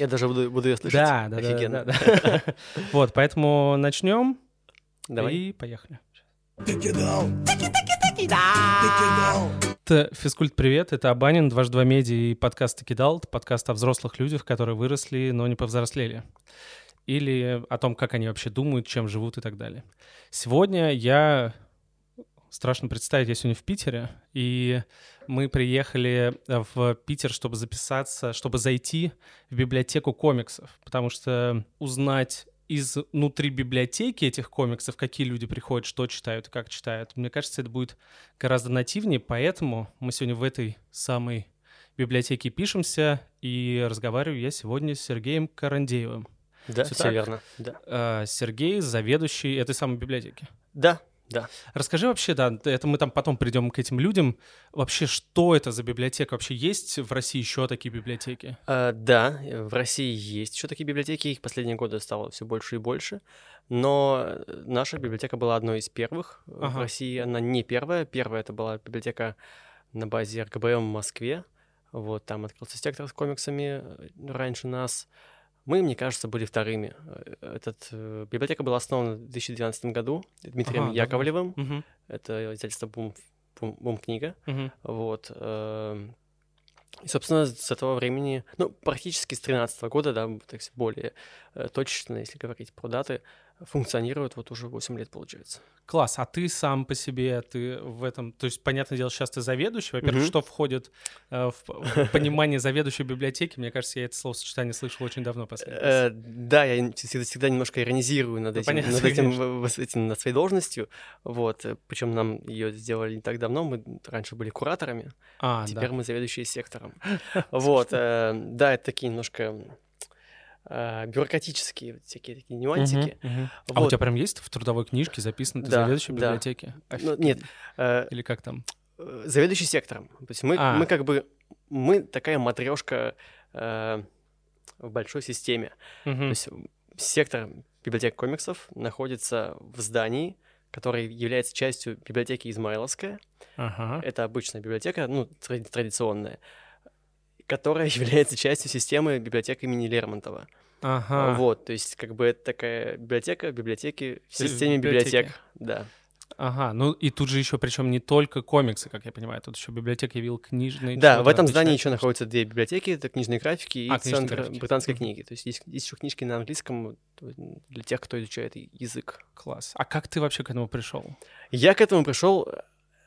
Я даже буду, буду ее слышать. Да, да, Офигенно. да, да, да. Вот, поэтому начнем Давай. и поехали. Это Физкульт Привет, это Абанин, дважды два медиа и подкаст «Такидал», подкаст о взрослых людях, которые выросли, но не повзрослели. Или о том, как они вообще думают, чем живут и так далее. Сегодня я... Страшно представить, я сегодня в Питере, и мы приехали в Питер, чтобы записаться, чтобы зайти в библиотеку комиксов, потому что узнать изнутри библиотеки этих комиксов, какие люди приходят, что читают, как читают. Мне кажется, это будет гораздо нативнее, поэтому мы сегодня в этой самой библиотеке пишемся, и разговариваю я сегодня с Сергеем Карандеевым. Да, все так? верно. Да. А, Сергей — заведующий этой самой библиотеки. да, да. Расскажи вообще, да, это мы там потом придем к этим людям. Вообще, что это за библиотека? Вообще есть в России еще такие библиотеки? А, да, э, в России есть еще такие библиотеки, их последние годы стало все больше и больше, но э, наша библиотека была одной из первых э, в Ага. России. Она не первая. Первая это была библиотека на базе РГБМ в Москве. Вот там открылся сектор с комиксами раньше нас. Мы, мне кажется, были вторыми. Э, Этот, э, библиотека была основана в 2012 году Дмитрием Ага. Яковлевым. Мгм, Это издательство Бум, Бум, Бум книга. мгм. Вот. эм, И, собственно, с этого времени, ну, практически с 13 года, да, так более э, точно, если говорить про даты, функционирует вот уже 8 лет, получается. Класс, а ты сам по себе, ты в этом, то есть, понятное дело, сейчас ты заведующий, во-первых, Мгм. что входит э, в, в понимание заведующей библиотеки, мне кажется, я это словосочетание слышал очень давно последний раз. Э, Да, я всегда, всегда немножко иронизирую над Ну, этим, понятно, над, этим, конечно. в- в- этим, над своей должностью. Вот. Причем нам ее сделали не так давно. Мы раньше были кураторами, А, теперь да. мы заведующие сектором. Вот. э, Да, это такие немножко э, бюрократические вот всякие такие нюансики. Мгм, мгм. А у Вот. тебя прям есть в трудовой книжке записано, ты Да, заведующий да. библиотеки? Ну, нет, э, Или как там? э, заведующий сектором. То есть мы, А. мы как бы мы такая матрешка э, в большой системе. То Мгм. есть сектор библиотек комиксов находится в здании, которое является частью библиотеки Измайловская. Ага. Это обычная библиотека, ну, тради- традиционная, которая является частью системы библиотек имени Лермонтова. Ага. Вот, то есть как бы это такая библиотека, библиотеки в системе библиотеки. библиотек. Да. Ага, ну и тут же еще, причем не только комиксы, как я понимаю, тут еще библиотека явил книжные. Да, в этом здании еще находятся две библиотеки, это книжные графики и А, центр графики. британской книги. То есть есть, есть еще книжки на английском для тех, кто изучает язык. Класс. А как ты вообще к этому пришел? Я к этому пришел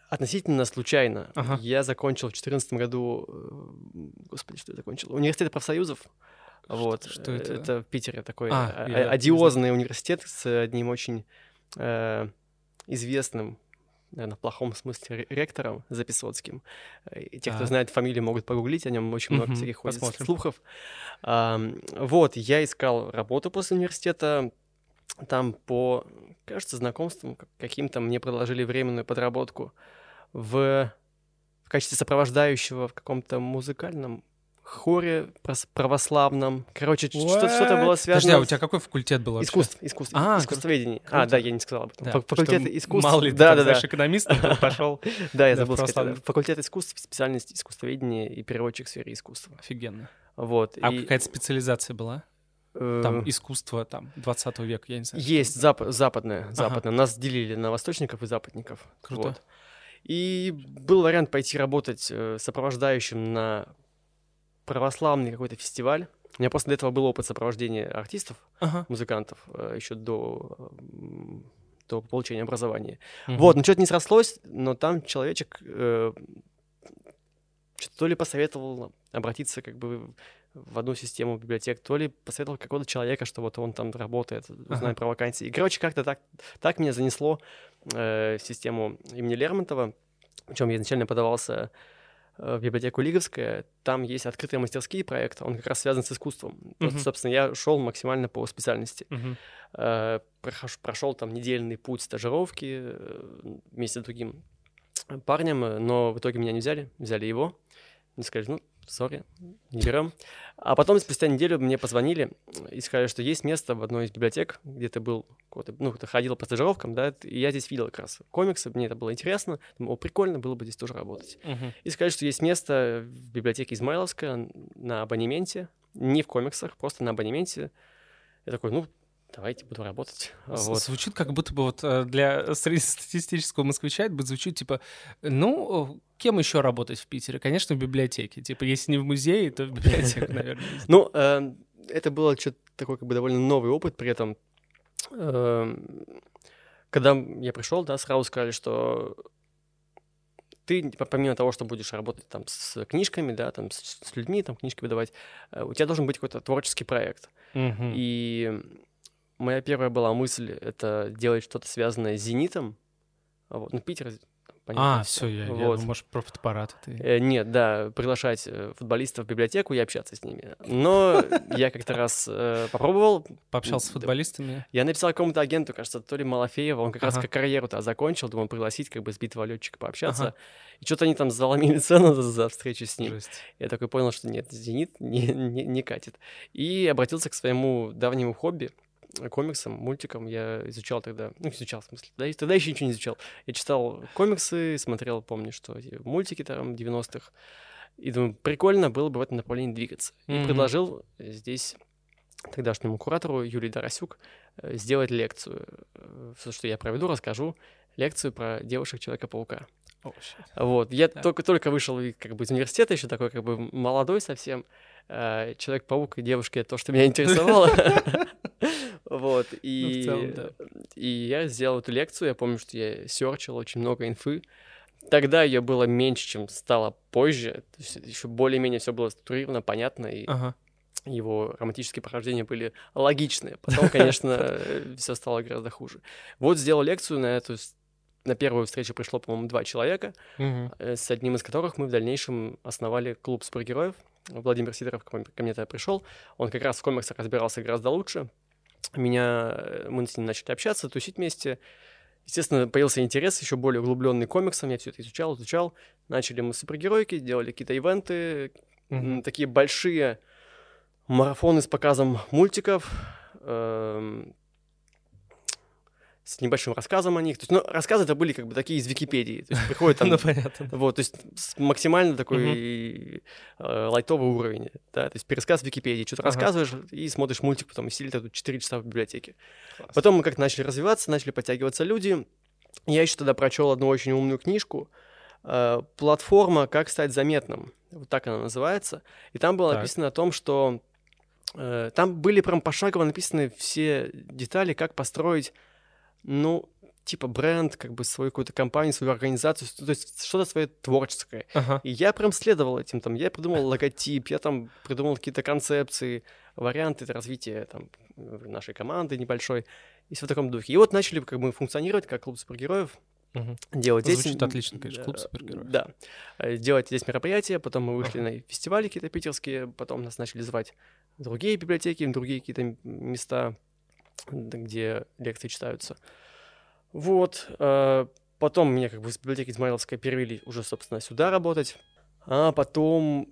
относительно случайно. Ага. Я закончил в 2014 году, э, господи, что я закончил? Университет профсоюзов. Вот. что э, это? Это в Питере такой А, а- я а- одиозный университет с одним очень э, известным, наверное, в плохом смысле ре- ректором Записоцким. Э, И те, кто Так. знает фамилию, могут погуглить, о нем очень много всяких посмотрим. слухов. Ам, Вот, я искал работу после университета. Там по, кажется, знакомствам как- каким-то мне предложили временную подработку в, в качестве сопровождающего в каком-то музыкальном хоре православном. Короче, что-то, что-то было связано Подожди, а у тебя какой факультет был вообще? искусств, искусств, А, искусствоведение. круто. А, да, я не сказал об этом. Да, Факультет что искусств. Мало ли ты да, там, да, знаешь, да. экономистом пошел. Да, я забыл сказать. Факультет искусств, специальность искусствоведения и переводчик в сфере искусства. Офигенно. Вот. А какая-то специализация была? Э, Там искусство, там, 20 века, я не знаю. Есть зап- западная, западная. Нас делили на восточников и западников. Круто. Вот. И был вариант пойти работать э, сопровождающим на православный какой-то фестиваль. У меня до этого был опыт сопровождения артистов, Ага. музыкантов, э, еще до, до получения образования. Мгм. Вот, ну что-то не срослось, но там человечек э, что-то то ли посоветовал обратиться как бы в одну систему библиотек, то ли посоветовал какого-то человека, что вот он там работает, узнать Ага. про вакансии. И, короче, как-то так, так меня занесло э, в систему имени Лермонтова. Причем я изначально подавался э, в библиотеку Лиговская, там есть открытые мастерские проекты, он как раз связан с искусством. Вот, Мгм. собственно, я шел максимально по специальности. Э, проходж- прошел там недельный путь стажировки э, вместе с другим парнем, но в итоге меня не взяли, взяли его. Мне сказали, ну, сори, не берем. А потом спустя неделю мне позвонили и сказали, что есть место в одной из библиотек, где ты был, ну, ты ходил по стажировкам, да, и я здесь видел как раз комиксы, мне это было интересно, думаю, о, прикольно было бы здесь тоже работать. Мгм. И сказали, что есть место в библиотеке Измайловская на абонементе, не в комиксах, просто на абонементе. Я такой, ну, давайте буду работать. Вот. Звучит как будто бы вот э, для среднестатистического москвича это звучит типа, ну, кем еще работать в Питере? Конечно, в библиотеке. Типа, если не в музее, то в библиотеке, наверное. Ну, э, это было что-то такой как бы довольно новый опыт, при этом эм, когда я пришел, да, сразу сказали, что ты, помимо того, что будешь работать там с книжками, да, там с, с людьми, там книжки выдавать, э, у тебя должен быть какой-то творческий проект. Mm-hmm. И моя первая была мысль это делать что-то связанное с зенитом. Вот. Ну, Питер понятно. А, все, я, вот. я думаю, может, про фотоаппарат. Ты... Э, нет, да, приглашать э, футболистов в библиотеку и общаться с ними. Но я как-то раз э, попробовал. Пообщался с футболистами? Я написал какому-то агенту, кажется, то ли Малафеева, он как раз как карьеру-то закончил, думал пригласить как бы сбитого летчика пообщаться. И что-то они там заломили цену за встречу с ним. Я такой понял, что нет, «Зенит» не катит. И обратился к своему давнему хобби — комиксам, мультикам. Я изучал тогда, ну, изучал, в смысле, да, тогда еще ничего не изучал. Я читал комиксы, смотрел, помню, что мультики там 90-х. И думаю, прикольно было бы в этом направлении двигаться. Mm-hmm. И предложил здесь тогдашнему куратору Юлии Доросюк э, сделать лекцию. Э, Все, что я проведу, расскажу лекцию про девушек Человека-паука. Oh, вот, я да. только только вышел как бы из университета, еще такой как бы молодой совсем. Э, Человек-паук и девушки — это то, что меня интересовало. Вот, и, ну, целом, да. и я сделал эту лекцию, я помню, что я серчил очень много инфы. Тогда ее было меньше, чем стало позже. То есть еще более-менее все было структурировано, понятно, и ага. его романтические прохождения были логичные. Потом, конечно, все стало гораздо хуже. Вот сделал лекцию на эту на первую встречу пришло, по-моему, два человека, угу. с одним из которых мы в дальнейшем основали клуб супергероев. Владимир Сидоров ко мне тогда пришел. Он как раз в комиксах разбирался гораздо лучше меня, э, мы с ним начали общаться, тусить вместе. Естественно, появился интерес еще более углубленный комиксом, я все это изучал, изучал. Начали мы супергеройки, делали какие-то ивенты, mm-hmm. такие большие марафоны с показом мультиков. Эм, с небольшим рассказом о них. То есть, ну, рассказы это были как бы такие из Википедии. То есть приходит там... Ну, понятно. Вот, то есть максимально такой э, лайтовый уровень, да, то есть пересказ Википедии. Что-то рассказываешь и смотришь мультик, потом и сидели тут 4 часа в библиотеке. Потом мы как-то начали развиваться, начали подтягиваться люди. Я еще тогда прочел одну очень умную книжку, э, платформа «Как стать заметным». Вот так она называется. И там было написано о том, что э, там были прям пошагово написаны все детали, как построить ну, типа бренд, как бы свою какую-то компанию, свою организацию, то есть что-то свое творческое. Ага. И я прям следовал этим, там, я придумал логотип, я там придумал какие-то концепции, варианты развития там нашей команды небольшой, и все в таком духе. И вот начали как бы функционировать как клуб супергероев, угу. делать Звучит здесь... отлично, конечно, клуб супергероев. Да, э, делать здесь мероприятия, потом мы вышли ага. на фестивали какие-то питерские, потом нас начали звать в другие библиотеки, другие какие-то места, где лекции читаются. Вот. Э, потом меня как бы из библиотеки Измайловской перевели уже, собственно, сюда работать. А потом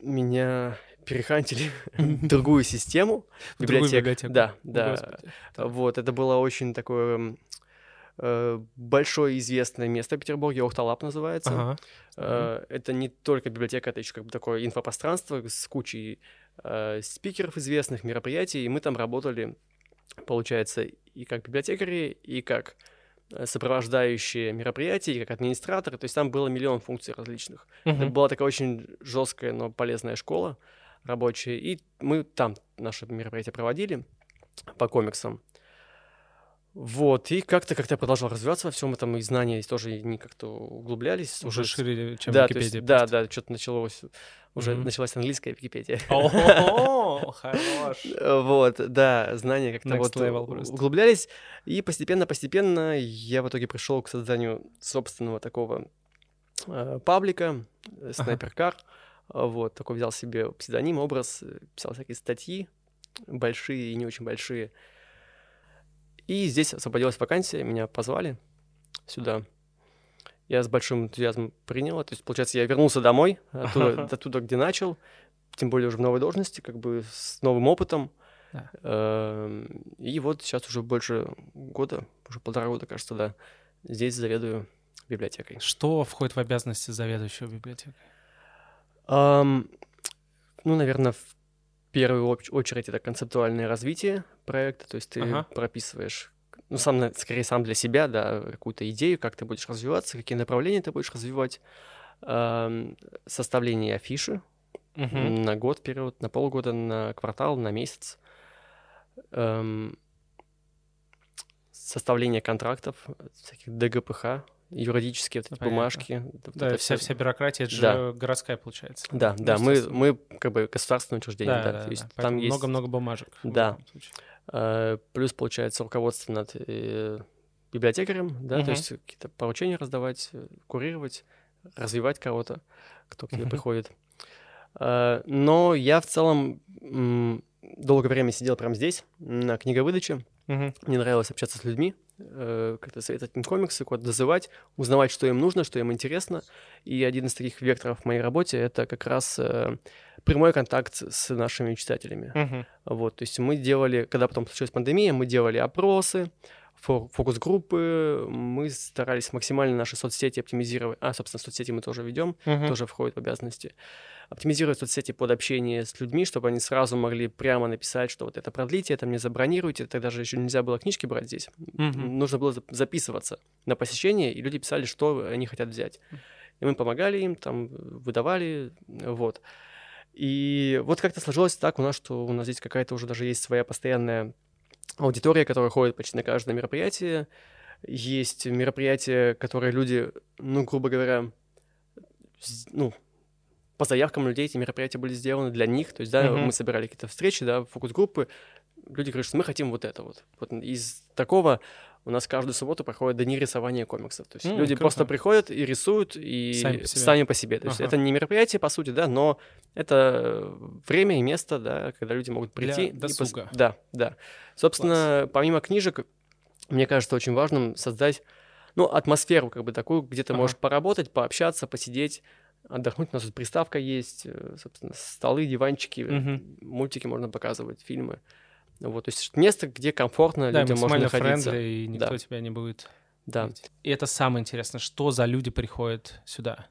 меня перехантили в другую систему библиотек. Да, да. Вот, это было очень такое э, большое известное место в Петербурге, Охталап называется. Ага. Это не только библиотека, это еще как бы такое инфопространство с кучей спикеров известных, мероприятий, и мы там работали получается, и как библиотекари, и как э, сопровождающие мероприятия, и как администраторы. То есть там было миллион функций различных. Uh-huh. Это была такая очень жесткая, но полезная школа рабочая. И мы там наше мероприятие проводили по комиксам. Вот, и как-то как-то продолжал развиваться во всем этом, и знания тоже не как-то углублялись. Уже, уже шире, чем да, Википедия. Есть, да, да, что-то началось, уже mm-hmm. началась английская Википедия. О, хорош! Вот, да, знания как-то вот углублялись, и постепенно-постепенно я в итоге пришел к созданию собственного такого э, паблика, Снайперкар, вот, такой взял себе псевдоним, образ, писал всякие статьи, большие и не очень большие, и здесь освободилась вакансия, меня позвали сюда. Я с большим энтузиазмом принял. То есть, получается, я вернулся домой, оттуда, оттуда где начал, тем более уже в новой должности, как бы с новым опытом. Да. Эм, и вот сейчас уже больше года, уже полтора года, кажется, да, здесь заведую библиотекой. Что входит в обязанности заведующего библиотекой? Um, ну, наверное, в первую оч- очередь это концептуальное развитие проекта, то есть ты Ага. прописываешь, ну, сам, скорее сам для себя, да, какую-то идею, как ты будешь развиваться, какие направления ты будешь развивать, Ам, составление афиши Мгм. на год вперед, на полгода, на квартал, на месяц, Ам, составление контрактов, всяких ДГПХ, юридические вот эти Понятно. бумажки. Да, вся, вся бирократия, это же Да. городская получается. Да, да, мы, мы как бы государственное учреждение, Да, да, да, то да. есть там Поэтому есть много-много бумажек. Да. э, плюс получается руководство над э, библиотекарем, да, Мгм. то есть какие-то поручения раздавать, э, курировать, развивать кого-то, кто к тебе Мгм. приходит. Но я в целом долгое время сидел прямо здесь, на книговыдаче. Мгм. Мне нравилось общаться с людьми, э, как-то советовать им комиксы, куда-то дозывать, узнавать, что им нужно, что им интересно. И один из таких векторов в моей работе — это как раз э, прямой контакт с нашими читателями. Мгм. Вот, то есть мы делали, когда потом случилась пандемия, мы делали опросы, фокус-группы, мы старались максимально наши соцсети оптимизировать. А, собственно, соцсети мы тоже ведем, Мгм. тоже входит в обязанности. Оптимизировать соцсети под общение с людьми, чтобы они сразу могли прямо написать, что вот это продлите, это мне забронируйте. Тогда же еще нельзя было книжки брать здесь. Мгм. Нужно было зап- записываться на посещение, и люди писали, что они хотят взять. И мы помогали им, там, выдавали, вот. И вот как-то сложилось так у нас, что у нас здесь какая-то уже даже есть своя постоянная аудитория, которая ходит почти на каждое мероприятие. Есть мероприятия, которые люди, ну, грубо говоря, ну, по заявкам людей эти мероприятия были сделаны для них. То есть, да, Мгм. мы собирали какие-то встречи, да, фокус-группы. Люди говорят, что мы хотим вот это вот. вот. Из такого у нас каждую субботу проходит дни рисования комиксов. То есть М, люди круто. просто приходят и рисуют, и Сами по себе. сами по себе. То есть Ага. это не мероприятие, по сути, да, но это время и место, да, когда люди могут Для прийти. пос- досуга. Да, да. Собственно, помимо книжек, мне кажется очень важным создать, ну, атмосферу как бы такую, где ты Ага. можешь поработать, пообщаться, посидеть, отдохнуть. У нас тут приставка есть, э, собственно, столы, диванчики, Мгм. мультики можно показывать, фильмы. Вот, то есть место, где комфортно Да, людям можно находиться. френдли, и никто Да. тебя не будет Да. видеть. И это самое интересное, что за люди приходят сюда?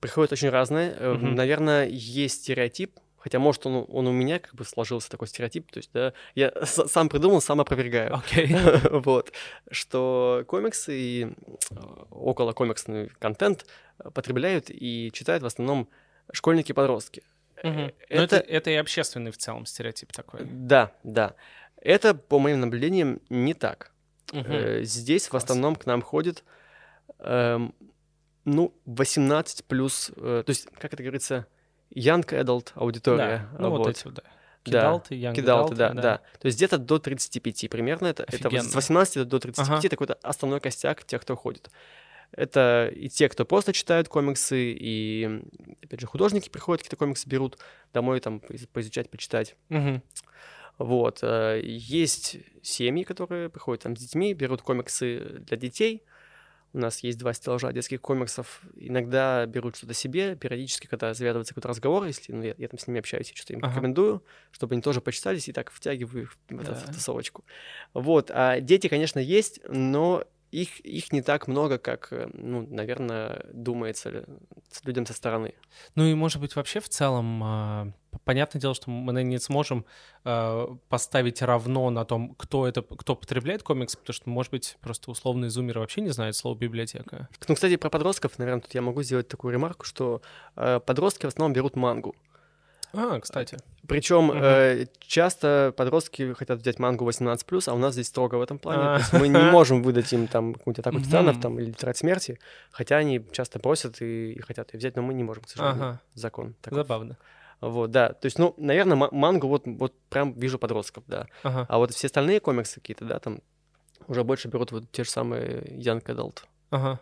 Приходят очень разные. Мгм. Наверное, есть стереотип, хотя, может, он, он у меня как бы сложился такой стереотип, то есть, да, я сам придумал, сам опровергаю. Окей. вот, что комиксы и э, около комиксный контент потребляют и читают в основном школьники и подростки. Мгм. Э, Но это, это- это и общественный в целом стереотип такой. Да, да. Это, по моим наблюдениям, не так. Э, Здесь в Класс. основном к нам ходит, эм, ну, 18 плюс, э, то есть, как это говорится, young adult аудитория. Да, ну вот вот. эти вот, да. Да, Кидалты, young Кидалты, да, adulты, да, То есть где-то до 35 примерно. Это, это Офигенно. с 18 до 35 Ага. это какой-то основной костяк тех, кто ходит. Это и те, кто просто читают комиксы, и, опять же, художники приходят, какие-то комиксы берут домой, там, поиз- поизучать, почитать. Мгм. Вот. э, Есть семьи, которые приходят там с детьми, берут комиксы для детей. У нас есть два стеллажа детских комиксов. Иногда берут что-то себе, периодически, когда завязывается какой-то разговор, если ну, я, я там с ними общаюсь, я что-то им Ага. рекомендую, чтобы они тоже почитались и так втягиваю их в, эту- в Да. тусовочку. Вот. А дети, конечно, есть, но их, их не так много, как, э, ну, наверное, думается людям со стороны. Ну и, может быть, вообще в целом, а, понятное дело, что мы наверное, не сможем а, поставить равно на том, кто это, кто потребляет комиксы, потому что, может быть, просто условные зумеры вообще не знают слово библиотека. Ну, кстати, про подростков, наверное, тут я могу сделать такую ремарку, что э, подростки в основном берут мангу. А, кстати. Причем Мгм. э, часто подростки хотят взять мангу 18+, а у нас здесь строго в этом плане. А. То есть мы не можем выдать им там какую-нибудь атаку титанов там, или тетрадь смерти, хотя они часто просят и, и хотят ее взять, но мы не можем, к сожалению. Ага, Закон такой. забавно. Вот, да. То есть, ну, наверное, ма- мангу вот, вот прям вижу подростков, да. Ага. А вот все остальные комиксы какие-то, да, там уже больше берут вот те же самые Young Adult. Ага.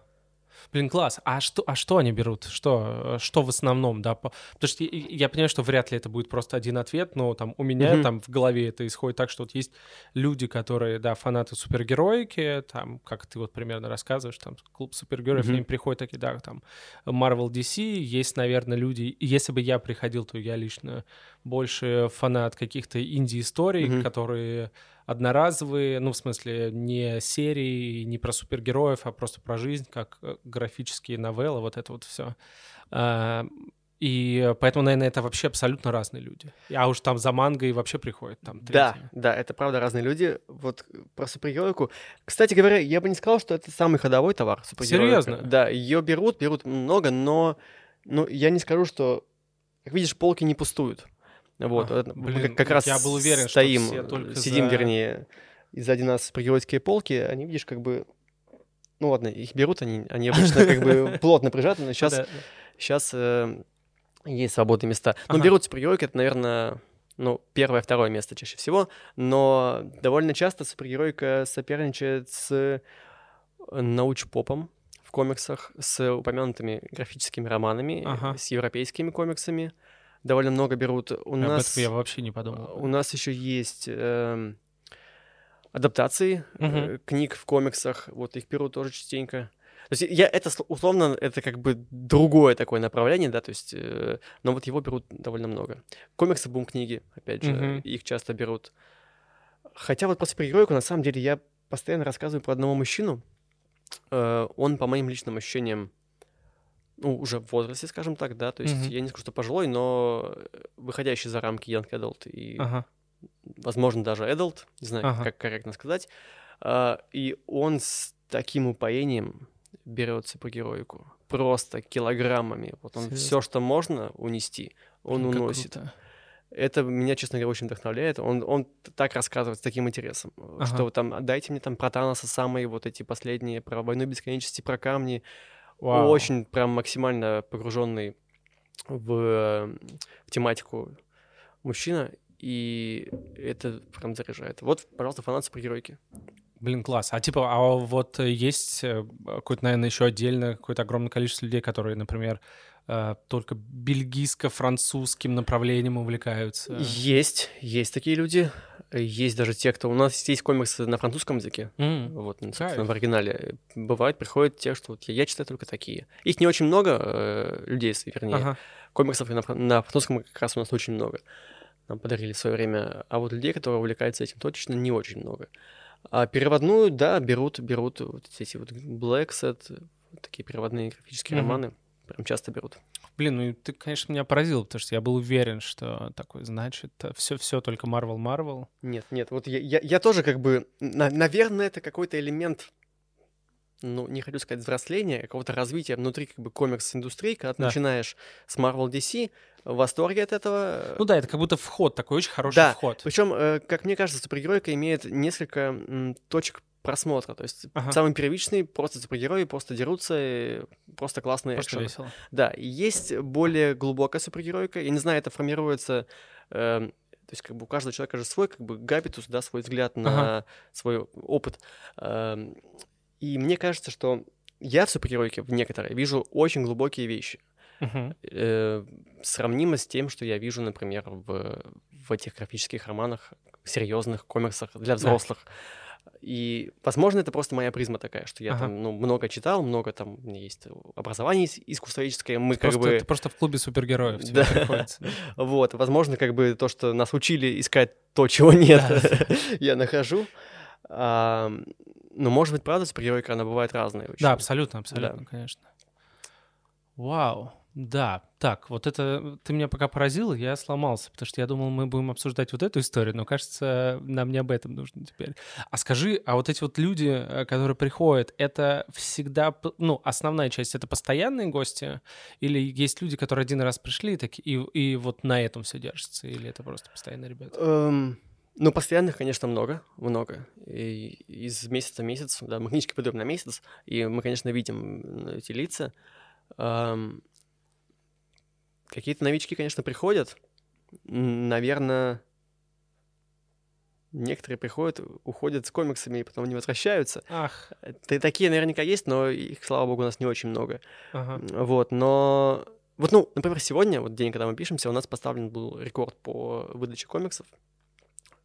Блин, класс. А что, а что они берут? Что, э, что в основном, да? По- Потому что я, я понимаю, что вряд ли это будет просто один ответ, но там у меня Мгм. там в голове это исходит так, что вот есть люди, которые, да, фанаты супергероики, там, как ты вот примерно рассказываешь, там, клуб супергероев, Мгм. они приходят такие, да, там, Marvel DC, есть, наверное, люди, если бы я приходил, то я лично больше фанат каких-то инди-историй, Мгм. которые одноразовые, ну, в смысле, не серии, не про супергероев, а просто про жизнь, как э, графические новеллы, вот это вот все. И поэтому, наверное, это вообще абсолютно разные люди. А уж там за манго и вообще приходят там Да, третьими. да, это правда разные люди. Вот про супергероику. Кстати говоря, я бы не сказал, что это самый ходовой товар. супергероика. Серьезно? Да, ее берут, берут много, но ну, я не скажу, что, как видишь, полки не пустуют. Вот, А, мы блин, как, раз я был уверен, что стоим, только сидим, за- вернее, и сзади нас супергеройские полки, они, видишь, как бы, ну ладно, их берут, они, они обычно как бы плотно прижаты, но сейчас Сейчас э, есть свободные места. Ну, Ага. берут супергеройки, это, наверное, ну, первое, второе место чаще всего, но довольно часто супергеройка соперничает с э, научпопом в комиксах, с упомянутыми графическими романами, Ага. с европейскими комиксами. Довольно много берут. У Об нас, этом я вообще не подумал. у нас еще есть эм, адаптации э, Мгм. книг в комиксах, вот их берут тоже частенько. То есть я это сло- условно это как бы другое такое направление, да, то есть, э, но вот его берут довольно много. Комиксы, бум книги, опять же, Мгм. их часто берут. Хотя вот про супергероику на самом деле я постоянно рассказываю про одного мужчину. Э, он по моим личным ощущениям ну, уже в возрасте, скажем так, да, то есть Мгм. я не скажу, что пожилой, но выходящий за рамки Young Adult и Ага. возможно, даже adult, не знаю, Ага. как корректно сказать. А, И он с таким упоением берет супергероику. Просто килограммами. Вот он Серьезно? все, что можно унести, он как уносит. круто. Это меня, честно говоря, очень вдохновляет. Он, он так рассказывает с таким интересом, э, Ага. что там дайте мне там про Таноса самые вот эти последние, про войну бесконечности, про камни. Вау. Очень прям максимально погруженный в, э, в тематику мужчина, и это прям заряжает. Вот, пожалуйста, фанат супергеройки. Блин, класс. А типа, а вот э, есть э, какое-то, наверное, еще отдельно какое-то огромное количество людей, которые, например, э, только бельгийско-французским направлением увлекаются. Есть, есть такие люди. Есть даже те, кто... У нас есть комиксы на французском языке. М, Вот, ну, собственно, в оригинале. Бывает, приходят те, что вот я, я читаю только такие. Их не очень много, э, людей, вернее. Ага. Комиксов на, на французском как раз у нас очень много. Нам подарили в свое время. А вот людей, которые увлекаются этим, точно не очень много. А переводную, да, берут, берут вот эти вот Black Set, такие переводные графические Мгм. романы. Прям часто берут. Блин, ну ты, конечно, меня поразил, потому что я был уверен, что такой, значит, все-все только Marvel, Marvel. Нет, нет, вот я, я, я тоже как бы, на- наверное, это какой-то элемент, ну, не хочу сказать взросления, а какого-то развития внутри как бы комикс-индустрии, когда ты Да. начинаешь с Marvel DC, в восторге от этого. Ну да, это как будто вход, такой очень хороший Да, вход. Причем, э, как мне кажется, супергеройка имеет несколько точек просмотра. То есть Ага. самый первичный, просто супергерои, просто дерутся, и просто классные Просто экшены. весело. Да, и есть более глубокая супергеройка. Я не знаю, это формируется... эм, то есть как бы у каждого человека же свой как бы габитус, да, свой взгляд на Ага. свой опыт. Эм, и мне кажется, что я в супергеройке в некоторой вижу очень глубокие вещи. Мгм. Э, сравнимо с тем, что я вижу, например, в, в этих графических романах, серьезных комиксах для взрослых. И, возможно, это просто моя призма такая, что я Ага. там ну, много читал, много там у меня есть образование ис- искусствоведческое, мы как Просто, бы... Ты просто в клубе супергероев тебе Да. приходится. Вот, возможно, как бы то, что нас учили искать то, чего нет, я нахожу. Но, может быть, правда, супергеройка, она бывает разная. Да, абсолютно, абсолютно, конечно. Вау, да. Так, вот это ты меня пока поразил, я сломался, потому что я думал, мы будем обсуждать вот эту историю, но кажется, нам не об этом нужно теперь. А скажи, а вот эти вот люди, э, которые приходят, это всегда, ну, основная часть, это постоянные гости? Или есть люди, которые один раз пришли и, таки- и, и вот на этом все держится? Или это просто постоянные ребята? Эм, ну, постоянных, конечно, много, много. И из месяца в месяц, да, мы книжки подаем на месяц, и мы, конечно, видим эти лица. Эм, какие-то новички, конечно, приходят. Наверное, некоторые приходят, уходят с комиксами и потом не возвращаются. Ах, Т- Такие наверняка есть, но их, слава богу, у нас не очень много. ага. Вот, но... Вот, ну, например, сегодня, вот день, когда мы пишемся, у нас поставлен был рекорд по выдаче комиксов.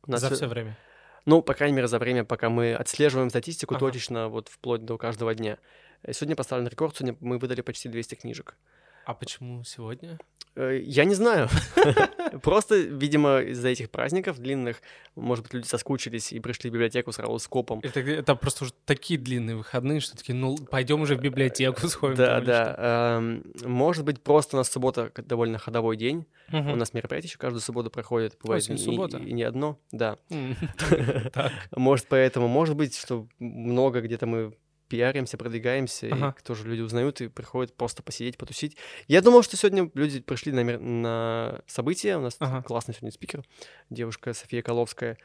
У нас За всё- все время. Ну, по крайней мере, за время, пока мы отслеживаем статистику Ага. точечно, вот вплоть до каждого дня. Э, Сегодня поставлен рекорд, сегодня мы выдали почти 200 книжек. А почему сегодня? Э, Я не знаю. Просто, видимо, из-за этих праздников длинных, может быть, люди соскучились и пришли в библиотеку сразу с копом. Это, это просто уже такие длинные выходные, что такие, ну, пойдем уже в библиотеку сходим. Да, да. эм, Может быть, просто у нас суббота довольно ходовой день. У нас мероприятие еще каждую субботу проходит. Бывает и- суббота. И не одно, да. Может, поэтому, может быть, что много где-то мы пиаримся, продвигаемся, Ага. и тоже люди узнают и приходят просто посидеть, потусить. Я думал, что сегодня люди пришли на, на событие. У нас Ага. классный сегодня спикер, девушка София Коловская,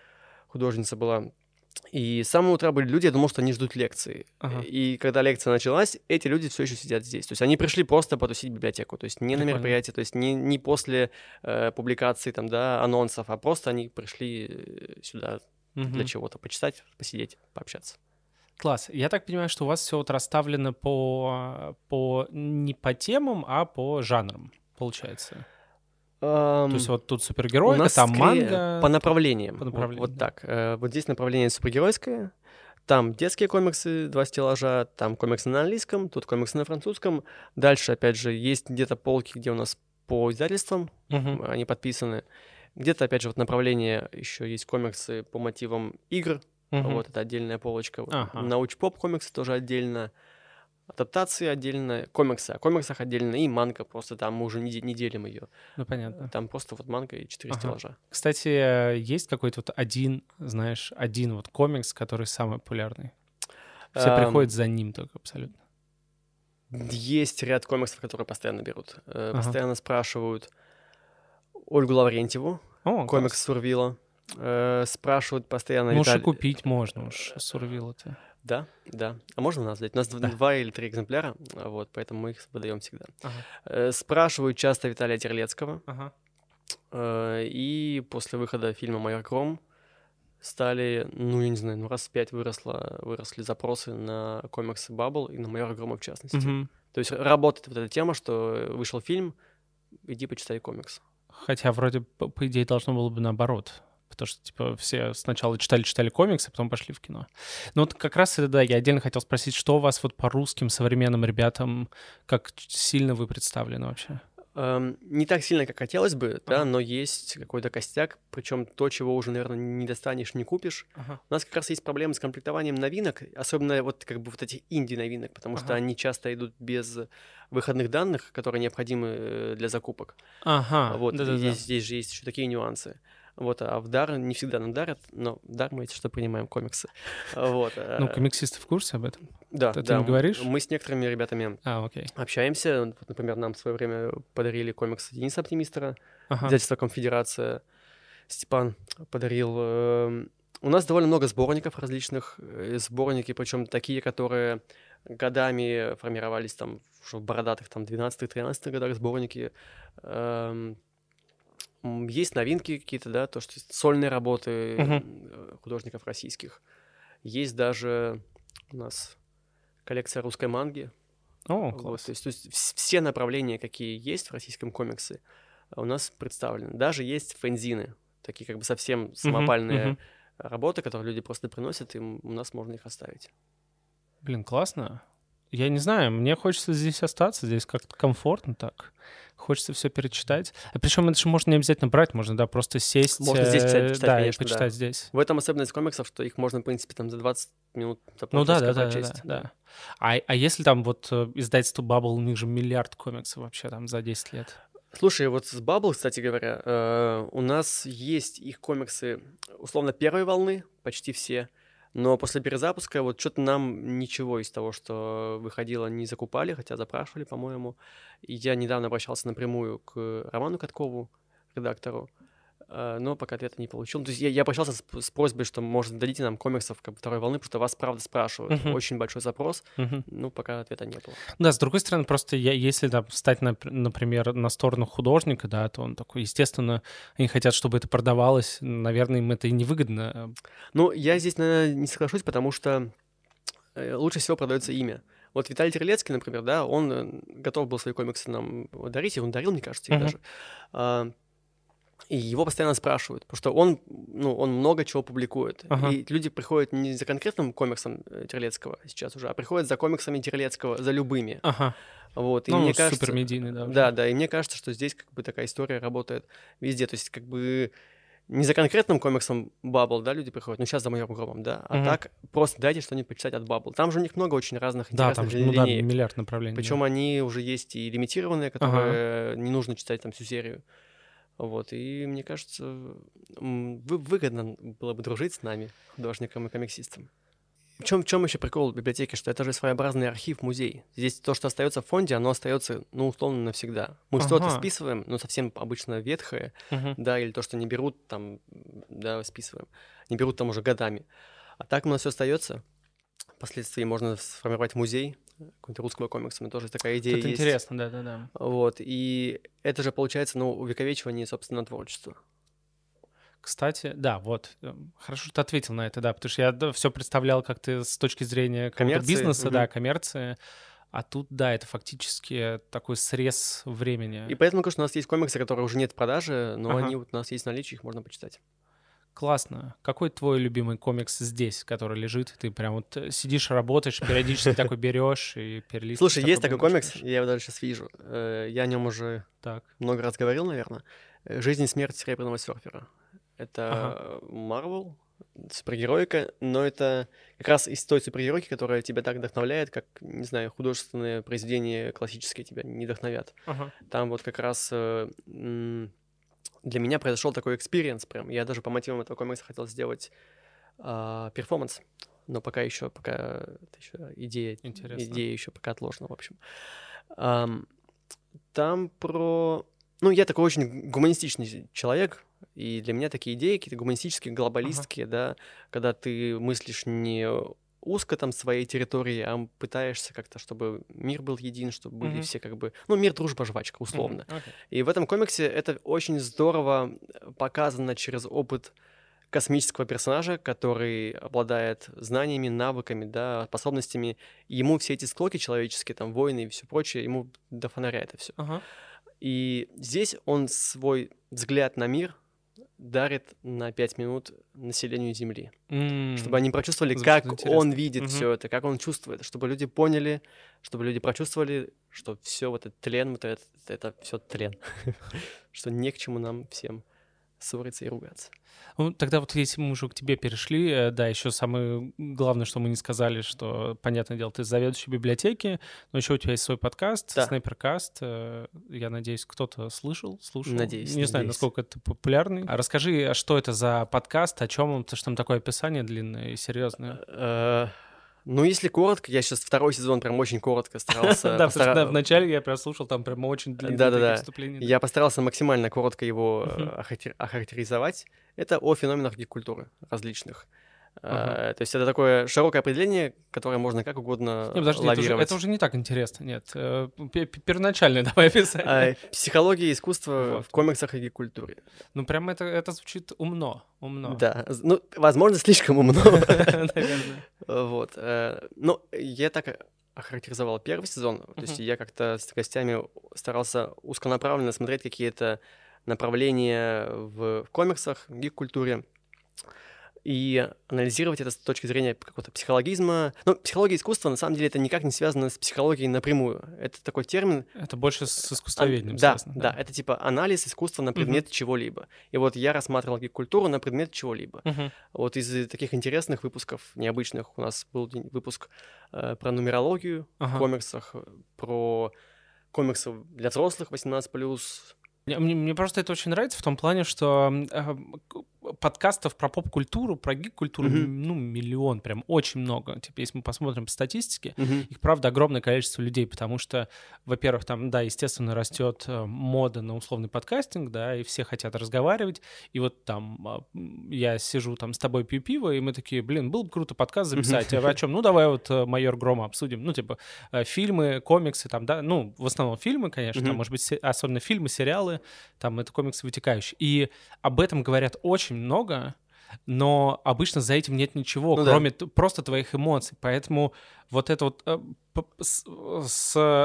художница была. И с самого утра были люди, я думал, что они ждут лекции. Ага. И когда лекция началась, эти люди все еще сидят здесь. То есть они пришли просто потусить библиотеку. То есть не на Прикольно. мероприятие, то есть не, не после э, публикации там, да, анонсов, а просто они пришли э, сюда Мгм. для чего-то почитать, посидеть, пообщаться. Класс. Я так понимаю, что у вас все вот расставлено по, по не по темам, а по жанрам, получается. То есть вот тут супергеройка, там скорее манга. по направлениям. По Вот- направлениям, Вот, да. так. Э, Вот здесь направление супергеройское. Там детские комиксы, два стеллажа, там комиксы на английском, тут комиксы на французском. Дальше, опять же, есть где-то полки, где у нас по издательствам, Мгм. они подписаны. Где-то, опять же, вот направление еще есть комиксы по мотивам игр, Мгм. вот это отдельная полочка. Ага. Науч-поп комиксы тоже отдельно. Адаптации отдельно, комиксы о комиксах отдельно, и манга просто там мы уже не, не делим ее. Ну, понятно. Там просто вот манга и четыре Ага. стеллажа. Кстати, есть какой-то вот один, знаешь, один вот комикс, который самый популярный? Все Ам, приходят за ним только абсолютно. Есть ряд комиксов, которые постоянно берут. Э, Ага. Постоянно спрашивают Ольгу Лаврентьеву, О, комикс класс. Сурвила. Э, Спрашивают постоянно Ну Виталь- купить можно уж, Сурвила-то. Да, да. А можно у нас взять? У нас Да. два или три экземпляра, вот, поэтому мы их выдаем всегда. Ага. Э, Спрашивают часто Виталия Терлецкого. Ага. Э, И после выхода фильма «Майор Гром» стали, ну, я не знаю, ну, раз в пять выросло, выросли запросы на комиксы Баббл и на «Майора Грома» в частности. Мгм. То есть работает вот эта тема, что вышел фильм, иди почитай комикс. Хотя вроде, по идее, должно было бы наоборот. Потому что, типа, все сначала читали-читали комиксы, потом пошли в кино. Ну вот как раз это, да, я отдельно хотел спросить, что у вас вот по русским современным ребятам, как сильно вы представлены вообще? Эм, Не так сильно, как хотелось бы, да, Ага. но есть какой-то костяк, причем то, чего уже, наверное, не достанешь, не купишь. Ага. У нас как раз есть проблемы с комплектованием новинок, особенно вот как бы вот этих инди-новинок, потому что Ага. они часто идут без выходных данных, которые необходимы э, для закупок. Ага, вот, да-да-да. здесь, здесь же есть еще такие нюансы. Вот, а в дар не всегда нам дарят, но в дар мы, если что, принимаем комиксы. Вот. Ну, э, комиксисты в курсе об этом? да, ты да, им говоришь? Мы с некоторыми ребятами А, окей. общаемся. Вот, например, нам в свое время подарили комикс Дениса Оптимистера, Ага. издательство «Конфедерация». Степан подарил. эм, У нас довольно много сборников различных. э, Сборники, причем такие, которые годами формировались там в бородатых там 12-13 годах сборники. Эм, Есть новинки какие-то, да, то, что сольные работы э, художников российских. Есть даже у нас коллекция русской манги. О, Вот, класс. то, есть, то есть вс- все направления, какие есть в российском комиксе, а, у нас представлены. Даже есть фэнзины, такие как бы совсем самопальные мгм. работы, которые люди просто приносят, и у нас можно их оставить. Блин, классно. Я не знаю, мне хочется здесь остаться, здесь как-то комфортно так. Хочется все перечитать. А причем это же можно не обязательно брать, можно, да, просто сесть. Можно здесь читать- читать, да, конечно, и да. почитать здесь. В этом особенность комиксов, что их можно, в принципе, там за 20 минут, за Ну да, да, да, да, да, да. А, а если там вот э, издательство Bubble, у них же миллиард комиксов вообще там за 10 лет. Слушай, вот с Bubble, кстати говоря, э, у нас есть их комиксы, условно, первой волны, почти все, но после перезапуска вот что-то нам ничего из того, что выходило, не закупали, хотя запрашивали, по-моему. И я недавно обращался напрямую к Роману Каткову, редактору, но пока ответа не получил. То есть я, я обращался с, с просьбой, что, может, дадите нам комиксов как бы, второй волны, потому что вас, правда, спрашивают. Мгм. Очень большой запрос, Мгм. ну, пока ответа не было. Да, с другой стороны, просто я, если там встать, нап- например, на сторону художника, да, то он такой, естественно, они хотят, чтобы это продавалось, наверное, им это и невыгодно. Ну, я здесь, наверное, не соглашусь, потому что э, лучше всего продается имя. Вот Виталий Терлецкий, например, да, он э, готов был свои комиксы нам дарить, и он дарил, мне кажется, их Мгм. даже. И его постоянно спрашивают, потому что он, ну, он много чего публикует. Ага. И люди приходят не за конкретным комиксом э, Терлецкого сейчас уже, а приходят за комиксами Терлецкого, за любыми. Ага. Вот. И ну, мне кажется, супермедийный, да. уже. да, да, и мне кажется, что здесь как бы такая история работает везде. То есть как бы не за конкретным комиксом Bubble, да, люди приходят, ну сейчас за майором Громом, да, а Мгм. так просто дайте что-нибудь почитать от Bubble. Там же у них много очень разных Да, там интересных же, ну да, миллиард направлений. да. Причем они уже есть и лимитированные, которые не нужно читать там всю серию. Вот, и мне кажется, выгодно было бы дружить с нами, художником и комиксистом. В чем, в чем еще прикол библиотеки, что это же своеобразный архив, музей. Здесь то, что остается в фонде, оно остается, ну, условно, навсегда. Мы что-то Ага. списываем, но совсем обычно ветхое, Мгм. да, или то, что не берут, там, да, списываем. Не берут там уже годами. А так у нас все остается. Впоследствии можно сформировать музей какого-нибудь русского комикса. Меня тоже такая идея Это есть. интересно, да-да-да. Вот, и это же получается, ну, увековечивание, собственно, творчества. Кстати, да, вот. э, Хорошо, что ты ответил на это, да, потому что я все представлял, как ты с точки зрения Коммерции, бизнеса, да, мгм. коммерции. А тут, да, это фактически такой срез времени. И поэтому, конечно, у нас есть комиксы, которые уже нет в продаже, но Ага. они вот у нас есть в наличии, их можно почитать. Классно. Какой твой любимый комикс здесь, который лежит? Ты прям вот э, сидишь, работаешь, периодически такой берешь и перелистываешь. Слушай, есть такой комикс, я его даже сейчас вижу. Э, Я о нем уже Так. много раз говорил, наверное. Э, «Жизнь и смерть серебряного серфера». Это Марвел, супергероика, но это как раз из той супергеройки, которая тебя так вдохновляет, как, не знаю, художественные произведения классические тебя не вдохновят. Ага. Там вот как раз для меня произошел такой experience прям. Я даже по мотивам этого комикса хотел сделать а, перформанс, но пока еще, пока это еще идея, Интересно. идея еще пока отложена, в общем. Ам, там про... Ну, я такой очень гуманистичный человек, и для меня такие идеи какие-то гуманистические, глобалистские, да, когда ты мыслишь не узко там своей территории, а пытаешься как-то, чтобы мир был един, чтобы были Мгм. все как бы... Ну, мир, дружба, жвачка, условно. Мгм, окей. И в этом комиксе это очень здорово э, показано через опыт космического персонажа, который обладает знаниями, навыками, да, способностями. Ему все эти склоки человеческие, там, войны и все прочее, ему до фонаря это все. Ага. И здесь он свой взгляд на мир дарит на 5 минут населению Земли. М, Чтобы они прочувствовали, Звучит как интересно. он видит Мгм. все это, как он чувствует, чтобы люди поняли, чтобы люди прочувствовали, что все вот этот тлен, вот это, это все тлен, что не к чему нам всем ссориться и ругаться. Ну, тогда вот если мы уже к тебе перешли, э, да, еще самое главное, что мы не сказали, что, понятное дело, ты заведующий библиотеки, но еще у тебя есть свой подкаст, Да. Снайперкаст. э, Я надеюсь, кто-то слышал, слушал. Надеюсь, Не знаю, надеюсь. насколько это популярный. А расскажи, а что это за подкаст, о чем он, потому что там такое описание длинное и серьезное. Ну, если коротко, я сейчас второй сезон прям очень коротко старался. Да, потому что вначале я прям слушал, там прям очень длинные вступления. Я постарался максимально коротко его э, охарактеризовать. Это о феноменах гик-культуры различных. Э, То есть это такое широкое определение, которое можно как угодно Не, подожди, это уже, лавировать. это уже не так интересно, нет. Э, пе- пе- Первоначальное давай описание. А, Психология искусства Вот. в комиксах и гик-культуре. Ну, прям это, это звучит умно, умно. Да, ну, возможно, слишком умно. Наверное. Вот. э, Ну, я так охарактеризовал первый сезон. То есть я как-то с гостями старался узконаправленно смотреть какие-то направления в комиксах, в гик-культуре и анализировать это с точки зрения какого-то психологизма. Ну, психология искусства, на самом деле, это никак не связано с психологией напрямую. Это такой термин, Это больше с Ан- искусствоведением да, связано. да, это типа анализ искусства на предмет чего-либо. И вот я рассматривал гик-культуру на предмет чего-либо. Мгм. Вот из таких интересных выпусков, необычных, у нас был выпуск э, про нумерологию Ага. в комиксах, э, про комиксы для взрослых 18+. Мне, мне- мне просто это очень нравится в том плане, что э, подкастов про поп-культуру, про гик-культуру, м, ну, миллион, прям очень много. Типа, если мы посмотрим по статистике, Мгм. их, правда, огромное количество людей, потому что, во-первых, там, да, естественно, растет э, мода на условный подкастинг, да, и все хотят разговаривать, и вот там а, я сижу там с тобой пью пиво, и мы такие, блин, было бы круто подкаст записать, а вы о чем? Ну, давай вот э, «Майор Грома» обсудим, ну, типа, э, фильмы, комиксы, там, да, ну, в основном фильмы, конечно, там, Мгм. может быть, особенно фильмы, сериалы, там, это комиксы вытекающие, и об этом говорят очень много, но обычно за этим нет ничего, Ну да. кроме т- просто твоих эмоций. Поэтому вот это вот э,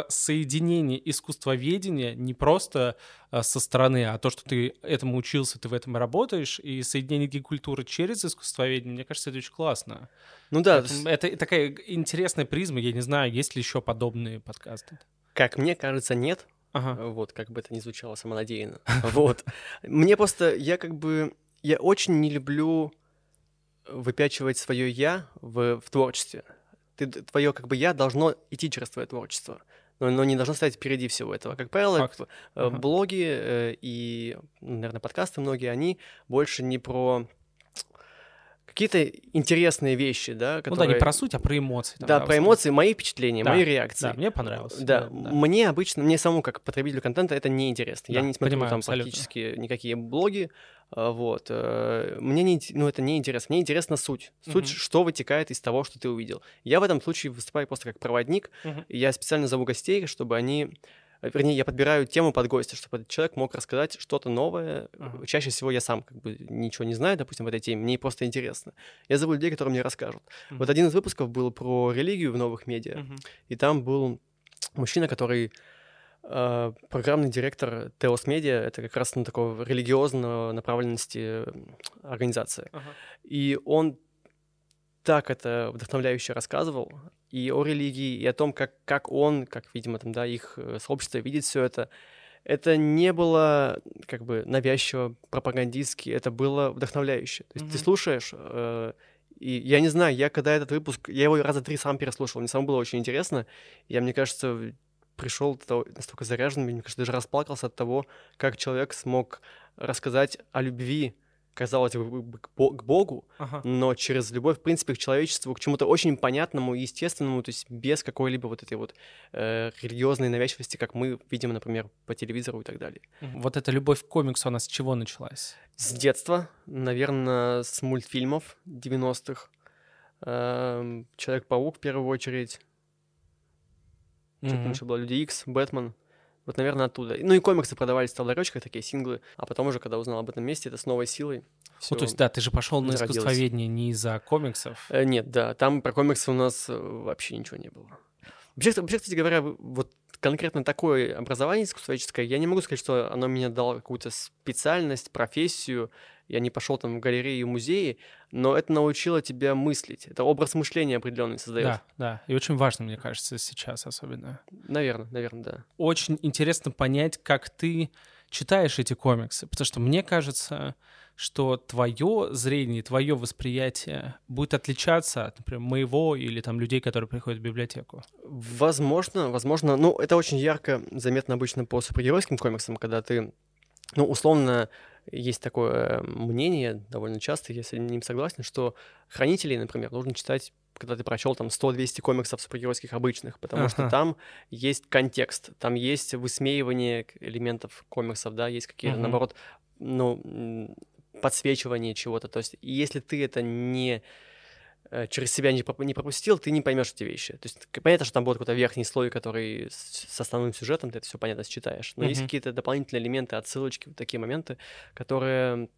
соединение искусствоведения не просто э, со стороны, а то, что ты этому учился, ты в этом и работаешь, и соединение гей-культуры через искусствоведение, мне кажется, это очень классно. Ну да, Поэтому это такая интересная призма, я не знаю, есть ли еще подобные подкасты. как мне кажется, нет. Ага. Вот, как бы это ни звучало самонадеянно. Вот. Мне просто, я как бы, я очень не люблю выпячивать свое я в, в творчестве. Ты, твое как бы я должно идти через твое творчество, но, но не должно стоять впереди всего этого. Как правило, Факт. э, блоги э, и, наверное, подкасты многие, они больше не про какие-то интересные вещи, да, Ну которые... да, не про суть, а про эмоции. там, Да, в про эмоции, мои впечатления, Да, мои реакции. Да, мне понравилось. Да, да. мне обычно, мне самому как потребителю контента это неинтересно. Я Да, не смотрю понимаю там абсолютно. практически никакие блоги. а, Вот. э, Мне не, ну, это не интересно. Мне интересна суть. Суть, Мгм. что вытекает из того, что ты увидел. Я в этом случае выступаю просто как проводник. И Я специально зову гостей, чтобы они... э, Вернее, я подбираю тему под гостя, чтобы этот человек мог рассказать что-то новое. Ага. Чаще всего я сам как бы ничего не знаю, допустим, в этой теме. Мне просто интересно. Я зову людей, которые мне расскажут. Мгм. Вот один из выпусков был про религию в новых медиа. Мгм. И там был мужчина, который э, программный директор Теос Медиа, это как раз ну, такого религиозного направленности э, организация. Ага. И он так это вдохновляюще рассказывал и о религии, и о том, как, как он, как, видимо, там, да, их э, сообщество видит все это. Это не было как бы навязчиво, пропагандистски, это было вдохновляюще. То есть ты Мгм. слушаешь, э, и я не зна, я когда этот выпуск, я его раза три сам переслушал, мне самому было очень интересно. Я, мне кажется, пришел настолько заряженным, мне кажется, даже расплакался от того, как человек смог рассказать о любви, казалось бы, к Бо- к Богу, Ага. но через любовь, в принципе, к человечеству, к чему-то очень понятному и естественному, то есть без какой-либо вот этой вот э, религиозной навязчивости, как мы видим, например, по телевизору и так далее. Вот эта любовь к комиксу, она с чего началась? С детства, наверное, с мультфильмов 90-х. Эм, Человек-паук в первую очередь. Что Мгм. там еще было? Люди Икс, Бэтмен. Вот, наверное, оттуда. Ну и комиксы продавались в ларечках, такие синглы. А потом уже, когда узнал об этом месте, это с новой силой. Ну, то есть, да, ты же пошел на искусствоведение не из-за комиксов. Э, Нет, да, там про комиксы у нас э, вообще ничего не было. Вообще, вообще, кстати говоря, вот конкретно такое образование искусствоведческое, я не могу сказать, что оно мне дало какую-то специальность, профессию. Я не пошел там в галереи и музеи, но это научило тебя мыслить. Это образ мышления определенный создает. Да, да. И очень важно, мне кажется, сейчас особенно. Наверное, наверное, да. Очень интересно понять, как ты читаешь эти комиксы. Потому что мне кажется, что твое зрение, твое восприятие будет отличаться от, например, моего или там людей, которые приходят в библиотеку. Возможно, возможно. Ну, это очень ярко заметно обычно по супергеройским комиксам, когда ты, ну, условно, есть такое мнение довольно часто, я с ним согласен, что хранителей, например, нужно читать когда ты прочел там 100-200 комиксов супергеройских обычных, потому что Ага. там есть контекст, там есть высмеивание элементов комиксов, да, есть какие-то, Мгм. наоборот, ну, подсвечивание чего-то. То есть, если ты это не э, через себя не, не пропустил, ты не поймешь эти вещи. То есть понятно, что там будет какой-то верхний слой, который с, основным сюжетом, ты это все понятно считаешь. Но есть Мгм. какие-то дополнительные элементы, отсылочки, вот такие моменты, которые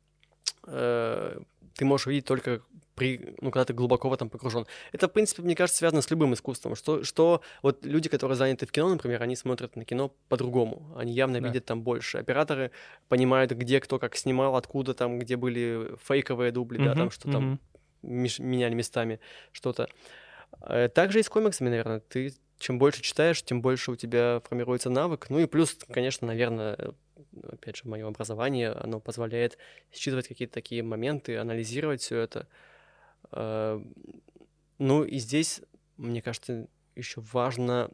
э, ты можешь увидеть только при, ну, когда ты глубоко в этом погружен. Это, в принципе, мне кажется, связано с любым искусством. Что, что вот люди, которые заняты в кино, например, они смотрят на кино по-другому. Они явно Да. видят там больше. Операторы понимают, где кто как снимал, откуда там, где были фейковые дубли, да, Мгм, там что там мгм. меш- меняли местами что-то. Э, Также и с комиксами, наверное. Ты чем больше читаешь, тем больше у тебя формируется навык. Ну и плюс, конечно, наверное, опять же, мое образование, оно позволяет считывать какие-то такие моменты, анализировать все это. Э, Ну и здесь, мне кажется, еще важно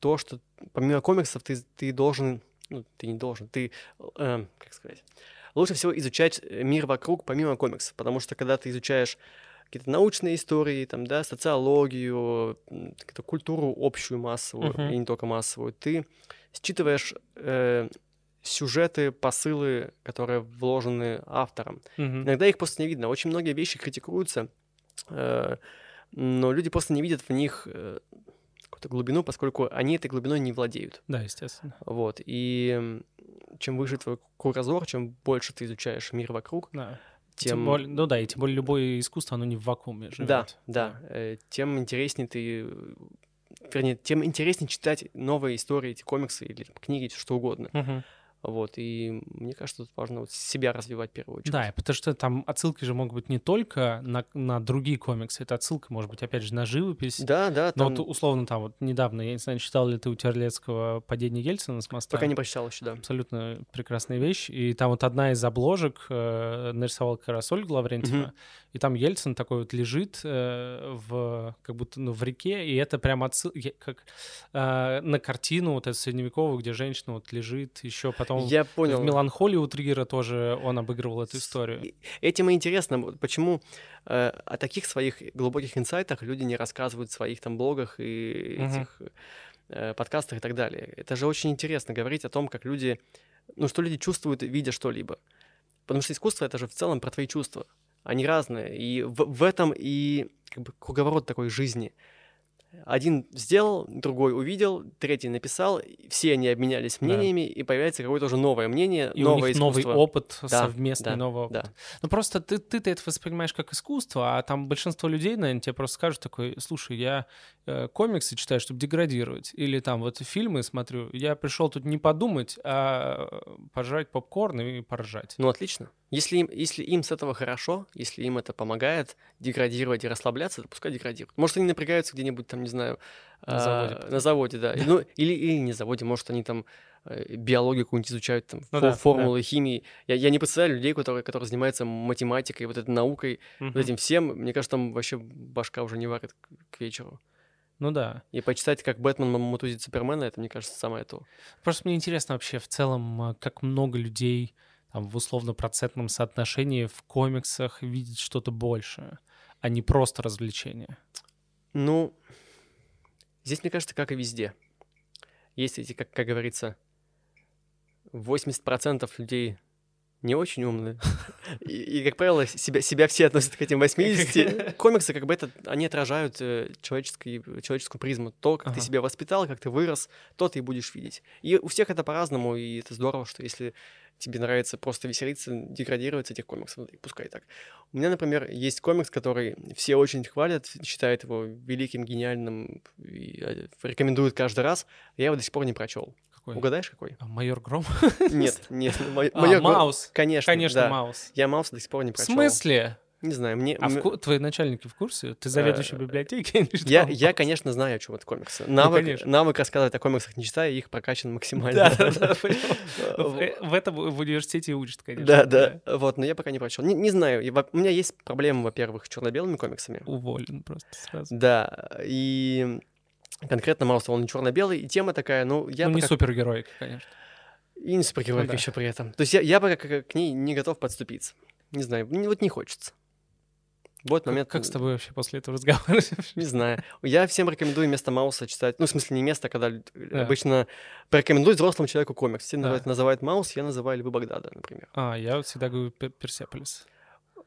то, что помимо комиксов ты, ты должен, ну, ты не должен, ты, э, как сказать, лучше всего изучать э, мир вокруг помимо комиксов, потому что когда ты изучаешь какие-то научные истории, там, да, социологию, какую-то культуру общую массовую, Мгм. и не только массовую, ты считываешь э, сюжеты, посылы, которые вложены автором. Мгм. Иногда их просто не видно. Очень многие вещи критикуются, э, но люди просто не видят в них э, какую-то глубину, поскольку они этой глубиной не владеют. Да, естественно. Вот. И чем выше твой кругозор, чем больше ты изучаешь мир вокруг, Да. Тем... Тем более, ну да, и тем более любое искусство, оно не в вакууме живет. Да, да. э, Тем интереснее ты... Вернее, тем интереснее читать новые истории, эти комиксы или книги, что угодно. Мгм. Вот, и мне кажется, тут важно вот себя развивать в первую очередь. Да, потому что там отсылки же могут быть не только на, на другие комиксы, это отсылка может быть, опять же, на живопись. Да, да, Но там... вот условно там вот недавно, я не знаю, читал ли ты у Терлецкого «Падение Ельцина с моста»? Пока не прочитал еще, да. Абсолютно прекрасная вещь. И там вот одна из обложек э, нарисовал как раз Ольга Лаврентьева. Мгм. И там Ельцин такой вот лежит э, в как будто ну, в реке, и это прям отсыл... я- как э, на картину вот эту средневековую, где женщина вот лежит, еще потом Я понял. в «Меланхолии» у Триггера тоже он обыгрывал эту историю. Этим и интересно, почему э, о таких своих глубоких инсайтах люди не рассказывают в своих там блогах и Мгм. этих э, подкастах и так далее. Это же очень интересно говорить о том, как люди, ну что люди чувствуют, видя что-либо. Потому что искусство это же в целом про твои чувства. Они разные. И в, в этом и как бы круговорот такой жизни. Один сделал, другой увидел, третий написал, все они обменялись Да. мнениями, и появляется какое-то уже новое мнение, И новое у них новый искусство. опыт, Да, совместный да, новый опыт. да. Ну просто ты, ты-то это воспринимаешь как искусство, а там большинство людей, наверное, тебе просто скажут такой, слушай, я э, комиксы читаю, чтобы деградировать, или там вот фильмы смотрю, я пришел тут не подумать, а пожрать попкорн и поржать. Ну, отлично. Если им, если им с этого хорошо, если им это помогает деградировать и расслабляться, то пускай деградируют. Может, они напрягаются где-нибудь там, не знаю... На а, заводе. На заводе, да. И, Ну, или, или не заводе, может, они там э, биологию какую-нибудь изучают, там, Ну фо- да, формулы химии. Я, я не представляю людей, которые, которые занимаются математикой, вот этой наукой, Мгм. вот этим всем. Мне кажется, там вообще башка уже не варит к, к вечеру. Ну да. И почитать, как Бэтмен мутузит Супермена, это, мне кажется, самое то. Просто мне интересно вообще в целом, а, как много людей там, в условно-процентном соотношении в комиксах видит что-то большее, а не просто развлечение. Ну, здесь, мне кажется, как и везде. Есть эти, как, как говорится, 80% людей не очень умные. И, и, как правило, себя, себя все относят к этим 80. Комиксы, как бы это, они отражают э, человеческий, человеческую призму. То, как ты себя воспитал, как ты вырос, то ты и будешь видеть. И у всех это по-разному, и это здорово, что если тебе нравится просто веселиться, деградировать с этих комиксов, ну, пускай так. У меня, например, есть комикс, который все очень хвалят, считают его великим, гениальным, и э, рекомендуют каждый раз. Я его до сих пор не прочел. Какой? Угадаешь, какой? А, Майор Гром? Нет, нет. мо- А, моё го- Маус. Конечно, Конечно, да. Маус. Я Маус до сих пор не В прочел. смысле? Не знаю, мне... А в твои начальники в курсе? Ты заведующий Э, библиотеки? или что? Я, я, конечно, знаю, о чем это комиксы. Навык, конечно. навык рассказывать о комиксах не читая, их прокачан максимально. Да, да, да, понял. Э, В в этом в университете учат, конечно. Да, да. Вот, но я пока не прочел. Не, не знаю. У меня есть проблемы, во-первых, с черно-белыми комиксами. Уволен просто сразу. Да. И конкретно Маус, он не черно-белый, и тема такая, ну, я Ну, не пока- супергероика, конечно. И не супергеройка Ну да. еще при этом. То есть я, я пока к, к ней не готов подступиться. Не знаю, вот не хочется. Вот Как, момент... как с тобой вообще после этого разговаривать? Не знаю. Я всем рекомендую вместо Мауса читать. Ну, в смысле, не место, когда лю- Да. обычно порекомендуют взрослому человеку комикс. Все Да. называют, называют Маус, я называю Львы Багдада, например. А, я всегда говорю Пер- Персеполис.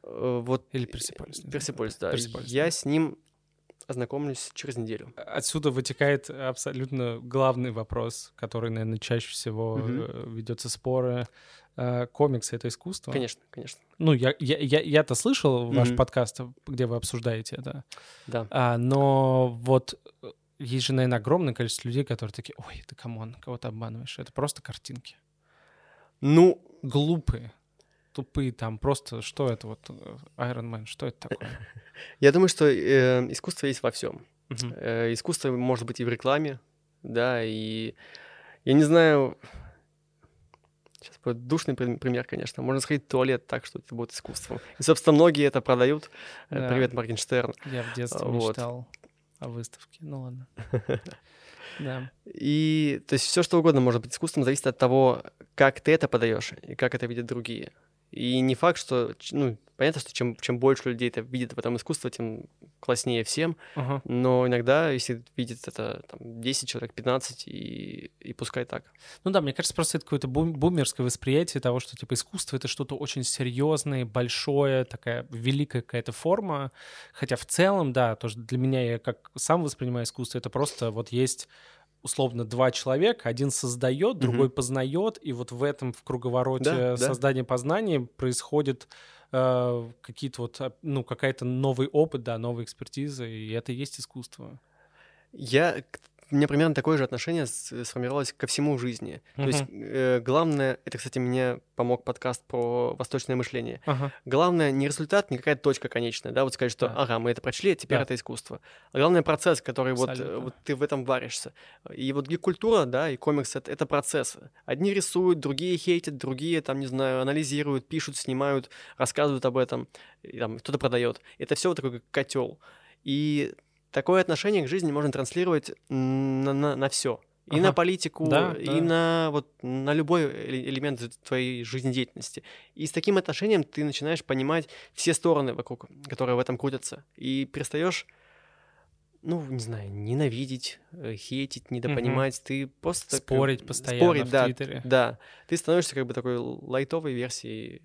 Э, Вот Или Персеполис. не знаю. Персеполис, да. Персеполис, я да. с ним ознакомлюсь через неделю. Отсюда вытекает абсолютно главный вопрос, который, наверное, чаще всего Мгм. э, ведется споры. Э, Комиксы — это искусство? Конечно, конечно. Ну, я, я, я, я-то слышал ваш подкаст, где вы обсуждаете это. Да. А, но вот э, есть же, наверное, огромное количество людей, которые такие, ой, ты come on, кого ты обманываешь? Это просто картинки. Ну, Глупые, тупые там, просто что это вот, э, Iron Man, что это такое? я думаю, что э, искусство есть во всем. Мгм. Э, искусство может быть и в рекламе, да, и я не знаю, сейчас будет душный при- пример, конечно, можно сходить в туалет так, что это будет искусством. И, собственно, многие это продают. Э, Да. Привет, Моргенштерн. Я в детстве вот. мечтал о выставке. Ну ладно. Да. И, то есть, все что угодно может быть искусством, зависит от того, как ты это подаешь и как это видят другие. И не факт, что, ну, понятно, что чем, чем больше людей это видит в этом искусство, тем класснее всем, Ага. но иногда, если видит это там, 10 человек, 15, и, и пускай так. Ну да, мне кажется, просто это какое-то бум- бумерское восприятие того, что типа искусство это что-то очень серьезное, большое, такая великая какая-то форма. Хотя в целом, да, тоже для меня я как сам воспринимаю искусство, это просто вот есть условно два человека, один создает, другой познает, и вот в этом в круговороте Да, да. создания познания происходит э, какие-то вот, а, ну, какая-то новый опыт, да, новая экспертиза, и это и есть искусство. Я меня примерно такое же отношение сформировалось ко всему в жизни. Uh-huh. То есть э, главное, это, кстати, мне помог подкаст про восточное мышление. Uh-huh. Главное не результат, не какая-то точка конечная, да, вот сказать, что, да. ага, мы это прочли, а теперь да. это искусство. А главное процесс, который вот, э, вот ты в этом варишься. И вот культура, да, и комикс это, это процесс. Одни рисуют, другие хейтят, другие там, не знаю, анализируют, пишут, снимают, рассказывают об этом, и, там кто-то продает. Это все вот такой котел. И такое отношение к жизни можно транслировать на, на, на все. И ага. на политику, да, и да. на вот на любой элемент твоей жизнедеятельности. И с таким отношением ты начинаешь понимать все стороны вокруг, которые в этом крутятся. И перестаешь, ну, не знаю, ненавидеть, э, хейтить, недопонимать. Угу. Ты просто... Спорить как, постоянно спорить, в да, Твиттере. Да. Ты становишься как бы такой лайтовой версией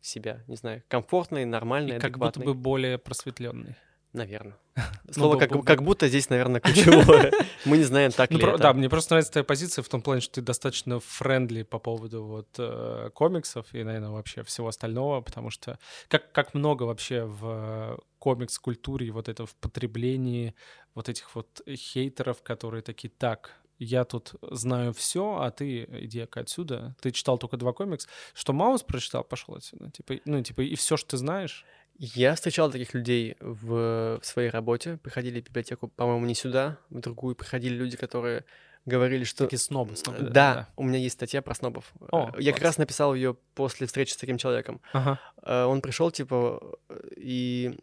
себя, не знаю, комфортной, нормальной, и как будто бы более просветленный. Наверное. Ну, Слово как, как будто здесь, наверное, ключевое. Мы не знаем, так ну, ли это. Да, мне просто нравится твоя позиция в том плане, что ты достаточно френдли по поводу вот э, комиксов и, наверное, вообще всего остального, потому что как, как много вообще в комикс-культуре вот это в потреблении вот этих вот хейтеров, которые такие, так, я тут знаю все, а ты иди-ка отсюда. Ты читал только два комикса. Что Маус прочитал, пошел отсюда. Типа, ну, типа, и все, что ты знаешь. Я встречал таких людей в, в своей работе. Приходили в библиотеку, по-моему, не сюда, в другую. Приходили люди, которые говорили, что... Такие снобы, снобы. Да, да, у меня есть статья про снобов. О, я класс. как раз написал ее после встречи с таким человеком. Ага. Э, он пришел, типа, и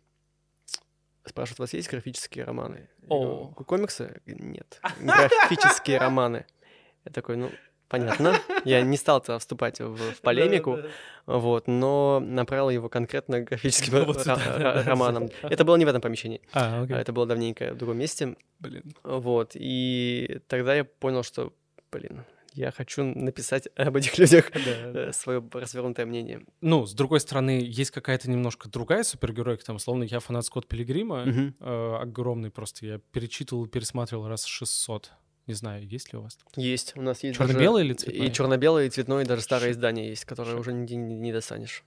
спрашивает, у вас есть графические романы? О. Говорю, комиксы? Нет. Графические романы. Я такой, ну, понятно. Я не стал -то вступать в, в полемику, вот, но направил его конкретно графическим романам. Это было не в этом помещении. А, Это было давненько в другом месте. Блин. Вот, и тогда я понял, что, блин, я хочу написать об этих людях э, свое развернутое мнение. Ну, с другой стороны, есть какая-то немножко другая супергеройка, там, словно я фанат Скотт Пилигрима, э, огромный просто, я перечитывал, пересматривал раз 600. Не знаю, есть ли у вас? Есть, у нас есть. Черно-белый или цветной? И черно-белый, и цветной, и даже старое Ш... издание есть, которое Ш... уже нигде не, не достанешь.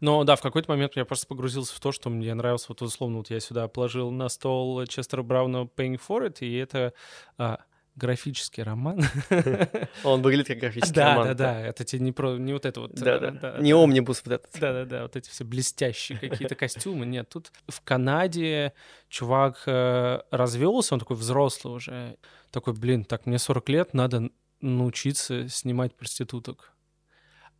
Но да, в какой-то момент я просто погрузился в то, что мне нравилось, вот условно, вот я сюда положил на стол Честера Брауна Paying for It, и это а, графический роман. Он выглядит как графический да, роман. Да, да, да. Это тебе не про не вот это вот. Да, да. да не омнибус вот этот. Да, да, да. Вот эти все блестящие какие-то костюмы. Нет, тут в Канаде чувак э, развелся, он такой взрослый уже. Такой, блин, так мне 40 лет, надо научиться снимать проституток.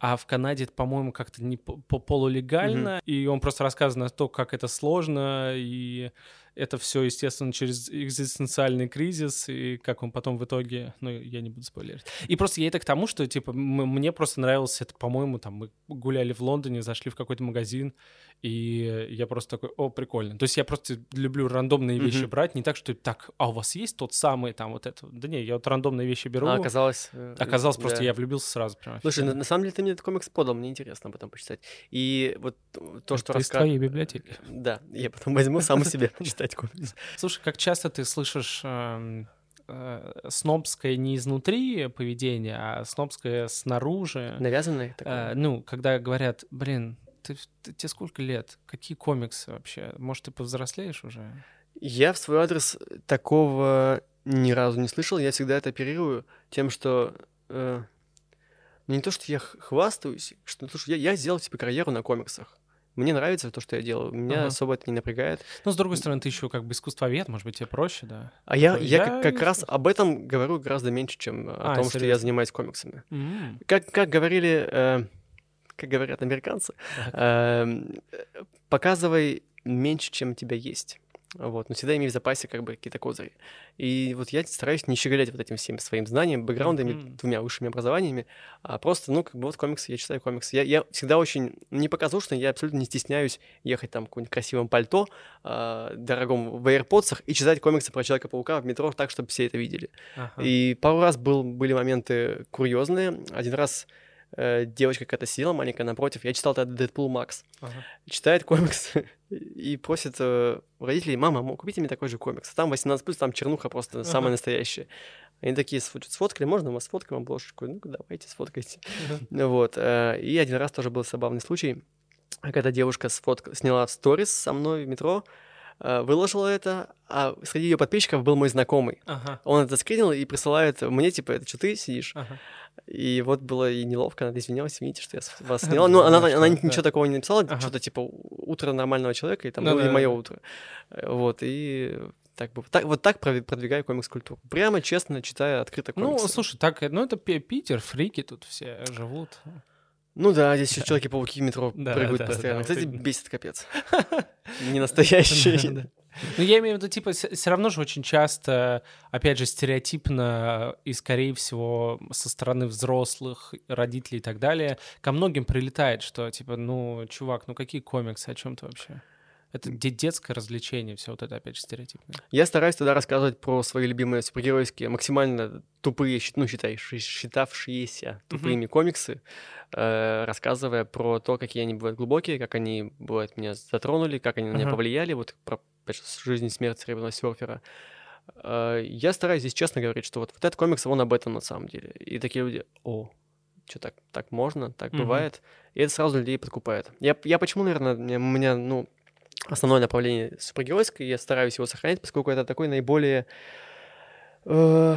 А в Канаде, по-моему, как-то не полулегально, mm-hmm. и он просто рассказывает о том, как это сложно, и это все, естественно, через экзистенциальный кризис, и как он потом в итоге, ну, я не буду спойлерить. И просто я это к тому, что, типа, мне просто нравилось это, по-моему, там, мы гуляли в Лондоне, зашли в какой-то магазин, и я просто такой, о, прикольно. То есть я просто люблю рандомные вещи mm-hmm. брать, не так, что так, а у вас есть тот самый там вот это? Да не, я вот рандомные вещи беру. А оказалось... Э, оказалось, просто да. я влюбился сразу прямо. Слушай, на, на самом деле ты мне этот комикс подал, мне интересно об этом почитать. И вот то, что... Это раска... из твоей библиотеки. Да, я потом возьму сам себе почитать комикс. Слушай, как часто ты слышишь эм, э, снобское не изнутри поведение, а снобское снаружи. Навязанное такое? ну, когда говорят, блин, ты, ты, тебе сколько лет? Какие комиксы вообще? Может, ты повзрослеешь уже? Я в свой адрес такого ни разу не слышал. Я всегда это оперирую тем, что... Э, не то, что я хвастаюсь, что слушай, я, я сделал себе карьеру на комиксах. Мне нравится то, что я делаю. Меня ага. особо это не напрягает. Ну, с другой стороны, ты еще как бы искусствовед, может быть, тебе проще, да? А я, я, я как, как раз об этом говорю гораздо меньше, чем а, о том, серьезно? что я занимаюсь комиксами. Mm. Как, как говорили, э, как говорят американцы, э, показывай меньше, чем у тебя есть. Вот, но всегда имею в запасе как бы какие-то козыри. И вот я стараюсь не щеголять вот этим всем своим знанием, бэкграундами, mm-hmm. двумя высшими образованиями, а просто, ну, как бы вот комиксы, я читаю комиксы. Я, я всегда очень, не показушно, я абсолютно не стесняюсь ехать там в каком-нибудь красивом пальто, э, дорогом в AirPods и читать комиксы про Человека-паука в метро так, чтобы все это видели. Uh-huh. И пару раз был, были моменты курьезные. Один раз э, девочка какая-то сидела маленькая напротив, я читал тогда Дэдпул Макс, ага. читает комикс и просит э, родителей, мама, купите мне такой же комикс. Там 18+, там чернуха просто ага. самая настоящая. Они такие сфоткали, можно мы сфоткаем обложечку? Ну, давайте, сфоткайте. Вот. Э, и один раз тоже был забавный случай. когда девушка сфотка... сняла сторис со мной в метро, выложила это, а среди ее подписчиков был мой знакомый. Ага. Он это скринил и присылает мне, типа, это что ты сидишь? Ага. И вот было и неловко, она извинялась, видите, что я вас сняла. Ну, она, она ничего такого не написала, Ага. что-то типа утро нормального человека, и там Ну было и да, мое да. утро. Э, Вот, и так, так, вот так продвигаю комикс-культуру. Прямо, честно, читая открыто Ну, комиксы. слушай, так, э, ну это Пи- Питер, фрики тут все живут. Ну да, здесь еще Человеки-пауки в метро Да, прыгают да, да, постоянно. вот Кстати, именно. бесит капец. Не настоящие. Да. Ну, я имею в виду, типа, все равно же очень часто, опять же, стереотипно и, скорее всего, со стороны взрослых, родителей и так далее, ко многим прилетает, что, типа, ну, чувак, ну какие комиксы, о чем ты вообще? Это де- детское развлечение, все вот это, опять же, стереотипное. Я стараюсь тогда рассказывать про свои любимые супергеройские, максимально тупые, ну, считай, ши- считавшиеся тупыми комиксы, э, рассказывая про то, какие они бывают глубокие, как они, бывают, меня затронули, как они на меня Ага. повлияли, вот про опять же, жизнь и смерть серебряного серфера. Э, я стараюсь здесь честно говорить, что вот, вот этот комикс, он об этом на самом деле. И такие люди, о, что так, так можно, так Мгм. бывает. И это сразу людей подкупает. Я, я почему, наверное, у меня, ну, основное направление супергеройское, я стараюсь его сохранять, поскольку это такой наиболее э,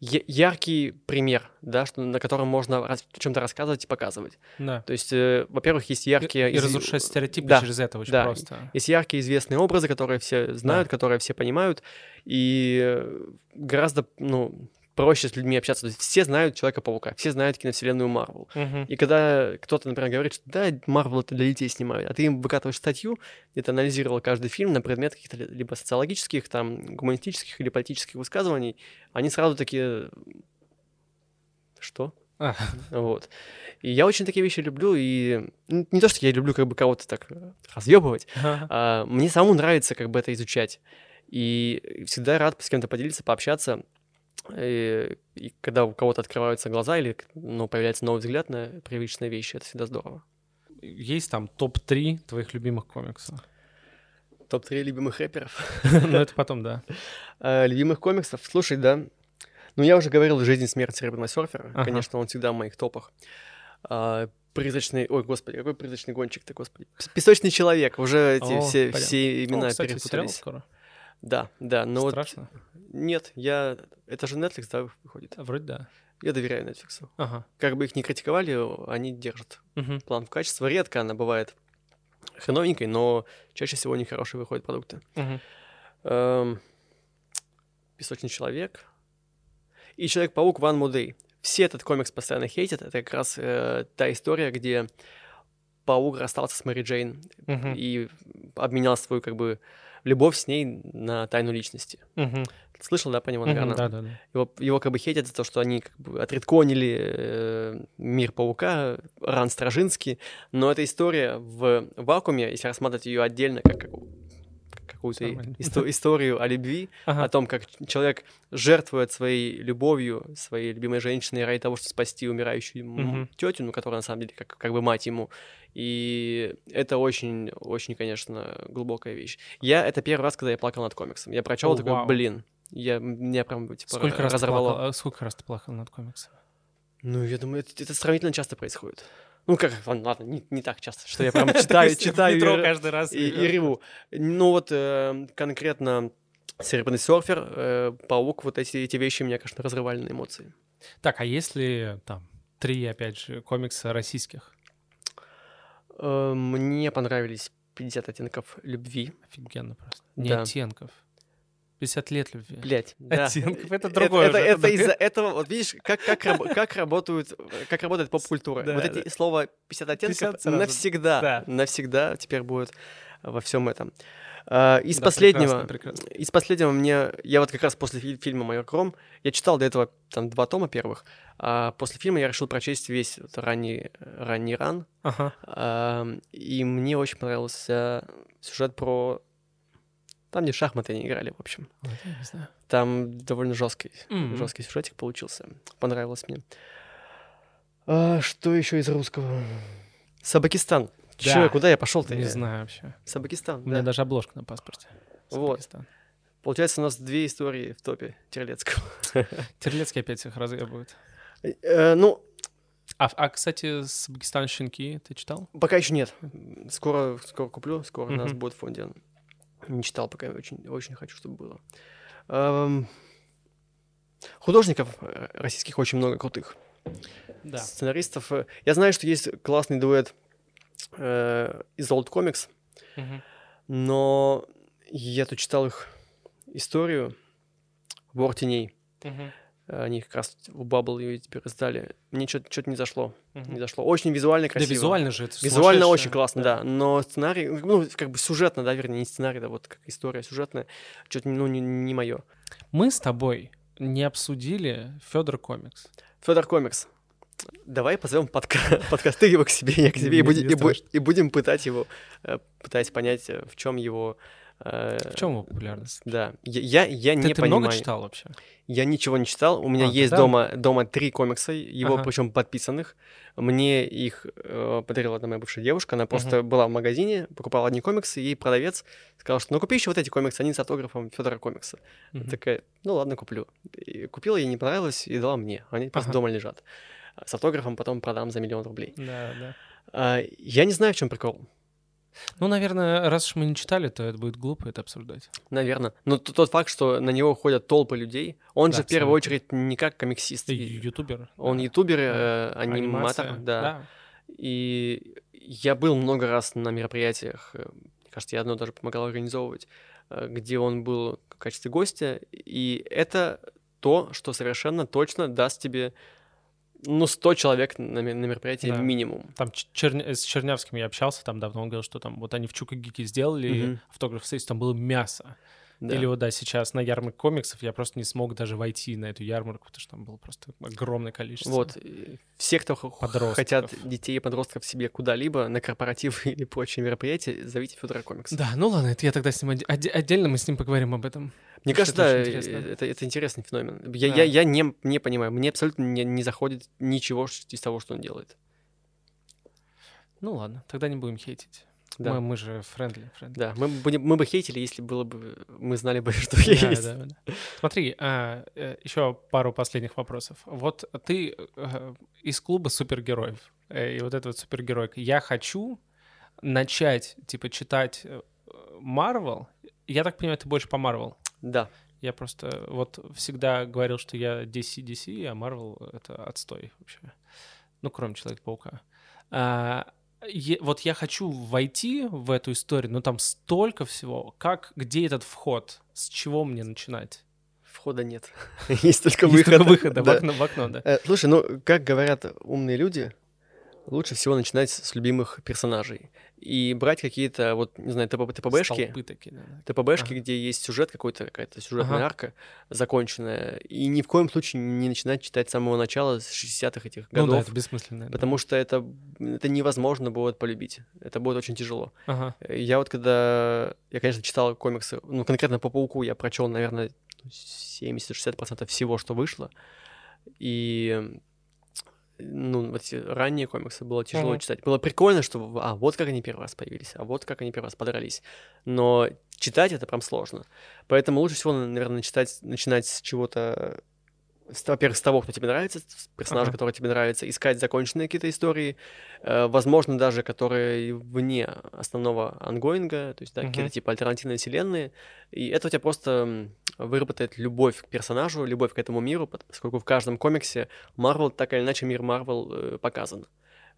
яркий пример, да, что, на котором можно о чем-то рассказывать и показывать. Да. То есть, э, во-первых, есть И, яркие... и из- разрушать стереотипы Да, через это очень да. просто. Есть яркие известные образы, которые все знают, которые все понимают, и э, гораздо, ну, проще с людьми общаться. То есть все знают Человека-паука, все знают киновселенную Марвел. Мгм. И когда кто-то, например, говорит, что да, Марвел это для детей снимают, а ты им выкатываешь статью, где ты анализировал каждый фильм на предмет каких-то ли- либо социологических, там, гуманистических или политических высказываний, они сразу такие... Что? А. Вот. И я очень такие вещи люблю, и н- не то, что я люблю как бы кого-то так разъебывать, Ага. а, мне самому нравится как бы это изучать. И всегда рад с кем-то поделиться, пообщаться. И, и когда у кого-то открываются глаза или ну, появляется новый взгляд на привычные вещи, это всегда здорово. Есть там топ-3 твоих любимых комиксов? Топ-3 любимых рэперов. Ну, это потом, да. А, любимых комиксов? Слушай, да. Ну, я уже говорил «Жизнь и смерть серебряного серфера». Ага. Конечно, он всегда в моих топах. А, призрачный... Ой, господи, какой призрачный гонщик-то, господи. Пс- Песочный человек. Уже эти О, все, понятно. все имена О, кстати, сериал перепутались. скоро. Да, да. Но вот Страшно? нет, я... Это же Netflix, да, выходит? Вроде да. Я доверяю Netflix. Ага. Как бы их ни критиковали, они держат Мгм. планку качества. Редко она бывает хреновенькой, но чаще всего у них хорошие выходят продукты. Мгм. Эм, Песочный человек и Человек-паук Ван Мудей. Все этот комикс постоянно хейтят. Это как раз э, та история, где паук расстался с Мэри Джейн Мгм. и обменял свою как бы любовь с ней на тайну личности. Мгм. Слышал, да, по нему, наверное? Да, да, да. Его, его как бы хейтят за то, что они как бы отредконили э, мир паука, Ран Стражинский, но эта история в вакууме, если рассматривать ее отдельно, как, как- какую-то исто- историю о любви, Ага. о том, как человек жертвует своей любовью, своей любимой женщиной ради того, чтобы спасти умирающую Мгм. тетю, ну, которая на самом деле как, как бы мать ему. И это очень, очень, конечно, глубокая вещь. Я это первый раз, когда я плакал над комиксом. Я прочел О, такой, вау. блин, я меня прям типа, Сколько раз, разорвало. плакал, а сколько раз ты плакал над комиксом? Ну, я думаю, это, это сравнительно часто происходит. Ну, как, ладно, ладно, не, не так часто, что я прям читаю, читаю и р- каждый раз. и, и реву. Ну, вот э, конкретно Серебряный серфер, э, Паук, вот эти, эти вещи меня, конечно, разрывали на эмоции. Так, а если там три, опять же, комикса российских? Э, мне понравились 50 оттенков любви. Офигенно просто. Не Да. оттенков. 50 лет любви. Блять, да. Оттенков, это другое Это, это это из-за этого, вот видишь, как, как, как, работают, как работает поп-культура. Да, вот эти да. слова 50 оттенков 50 сразу. навсегда, Да. навсегда теперь будет во всем этом. А, из Да, последнего, прекрасно, прекрасно. из последнего мне, я вот как раз после фи- фильма «Майор Кром», я читал до этого там два тома первых, а после фильма я решил прочесть весь вот ранний, ранний ран, Ага. и мне очень понравился сюжет про... Там, где шахматы не играли, в общем. Вот, не. Там довольно жесткий, Мгм. жесткий сюжетик получился. Понравилось мне. А, что еще из русского? Сабакистан. Че, Да. куда я пошел-то? Не Я- знаю вообще. Сабакистан. У меня да. даже обложка на паспорте. Вот. Сабакистан. Получается, у нас две истории в топе Терлецкого. Терлецкий опять всех разъебывает. Э, ну, А, а, кстати, Сабгистан щенки ты читал? Пока еще нет. Скоро, скоро куплю, скоро у нас будет в фонде. Не читал пока, очень, очень хочу, чтобы было. Эм, Художников э, российских очень много крутых. Да. Сценаристов. э, Я знаю, что есть классный дуэт э, из Old Comics, Мгм. но я тут читал их историю «Вор теней». Мгм. Они как раз в Bubble ее теперь издали. Мне что-то не зашло. Мгм. Не зашло. Очень визуально Да, красиво. визуально же это Визуально очень классно, да. Но сценарий, ну, как бы сюжетно, да, вернее, не сценарий, да, вот как история сюжетная, что-то, ну, не, не мое. Мы с тобой не обсудили Федор Комикс. Федор Комикс. Давай позовем подка... подкаст, ты его к себе, я к тебе, и, будем, и, и будем пытать его, э, пытаясь понять, э, в чем его... э, В чем его популярность? Да, я, я, я Ты, не ты понимаю. много читал вообще? Я ничего не читал. У меня А, есть тогда- дома, дома три комикса, его Ага. причем подписанных. Мне их э, подарила одна моя бывшая девушка. Она просто была в магазине, покупала одни комиксы, и продавец сказал, что ну купи еще вот эти комиксы, они с автографом Федора комикса. Мгм. Такая, ну ладно, куплю. И купила, ей не понравилось, и дала мне. Они просто Ага. дома лежат. С автографом потом продам за миллион рублей. Да, да. А, я не знаю, в чем прикол. Ну, наверное, раз уж мы не читали, то это будет глупо это обсуждать. Наверное. Но тот факт, что на него ходят толпы людей, он Да, же в первую очередь не как комиксист. Ютубер. Он да. ютубер, Да. э, аниматор, Анимация, да. И я был много раз на мероприятиях, э, мне кажется, я одно даже помогал организовывать, э, где он был в качестве гостя, и это то, что совершенно точно даст тебе, ну, 100 человек на, на мероприятии Да. минимум. Там Черня- с Чернявским я общался там давно, он говорил, что там вот они в Чукагике сделали Мгм. автограф сессию, там было мясо. Да. Или вот, да, сейчас на ярмарке комиксов я просто не смог даже войти на эту ярмарку, потому что там было просто огромное количество. Вот, все, кто Подростков. хотят детей и подростков себе куда-либо, на корпоративы или прочие мероприятия, зовите Федора Комикс. Да, ну ладно, это я тогда с ним отде- отдельно мы с ним поговорим об этом. Мне кажется, это да, интересно. э, это, это интересный феномен. Я, Да. я, я не, не понимаю, мне абсолютно не, не заходит ничего из того, что он делает. Ну ладно, тогда не будем хейтить. Да, Мы, мы же friendly. friendly. да. Мы, бы, мы бы хейтили, если было бы, мы знали бы, что есть. да, да. Смотри, еще пару последних вопросов. Вот ты э, из клуба супергероев, э, и вот эта вот супергеройка. Я хочу начать, типа, читать Марвел. Я так понимаю, ты больше по Марвел. Да. Я просто вот всегда говорил, что я DC, DC, а Marvel — это отстой вообще. Ну, кроме Человека-паука. А, е- вот я хочу войти в эту историю, но там столько всего. Как, где этот вход? С чего мне начинать? Входа нет. Есть только Есть выход. только выхода в Да. окно, в окно, да. Э, Слушай, ну, как говорят умные люди, лучше всего начинать с любимых персонажей. И брать какие-то, вот, не знаю, ТП ТПБшки, такие, да, да. ТПБшки, Ага. где есть сюжет какой-то, какая-то сюжетная Ага. арка законченная. И ни в коем случае не начинать читать с самого начала, с 60-х этих Ну да, годов. это бессмысленно. да. Потому что это, это невозможно будет полюбить. Это будет очень тяжело. Ага. Я вот когда... Я, конечно, читал комиксы, ну, конкретно по Пауку я прочел, наверное, 70-60% всего, что вышло. И ну, вот эти ранние комиксы было тяжело Мгм. читать. Было прикольно, что, а, вот как они первый раз появились, а вот как они первый раз подрались. Но читать это прям сложно. Поэтому лучше всего, наверное, читать, начинать с чего-то во-первых, с того, кто тебе нравится, с персонажа, Ага. который тебе нравится, искать законченные какие-то истории, э, возможно, даже которые вне основного ангоинга, то есть, да, какие-то Мгм. типа альтернативные вселенные, и это у тебя просто выработает любовь к персонажу, любовь к этому миру, поскольку в каждом комиксе Марвел, так или иначе, мир Марвел э, показан.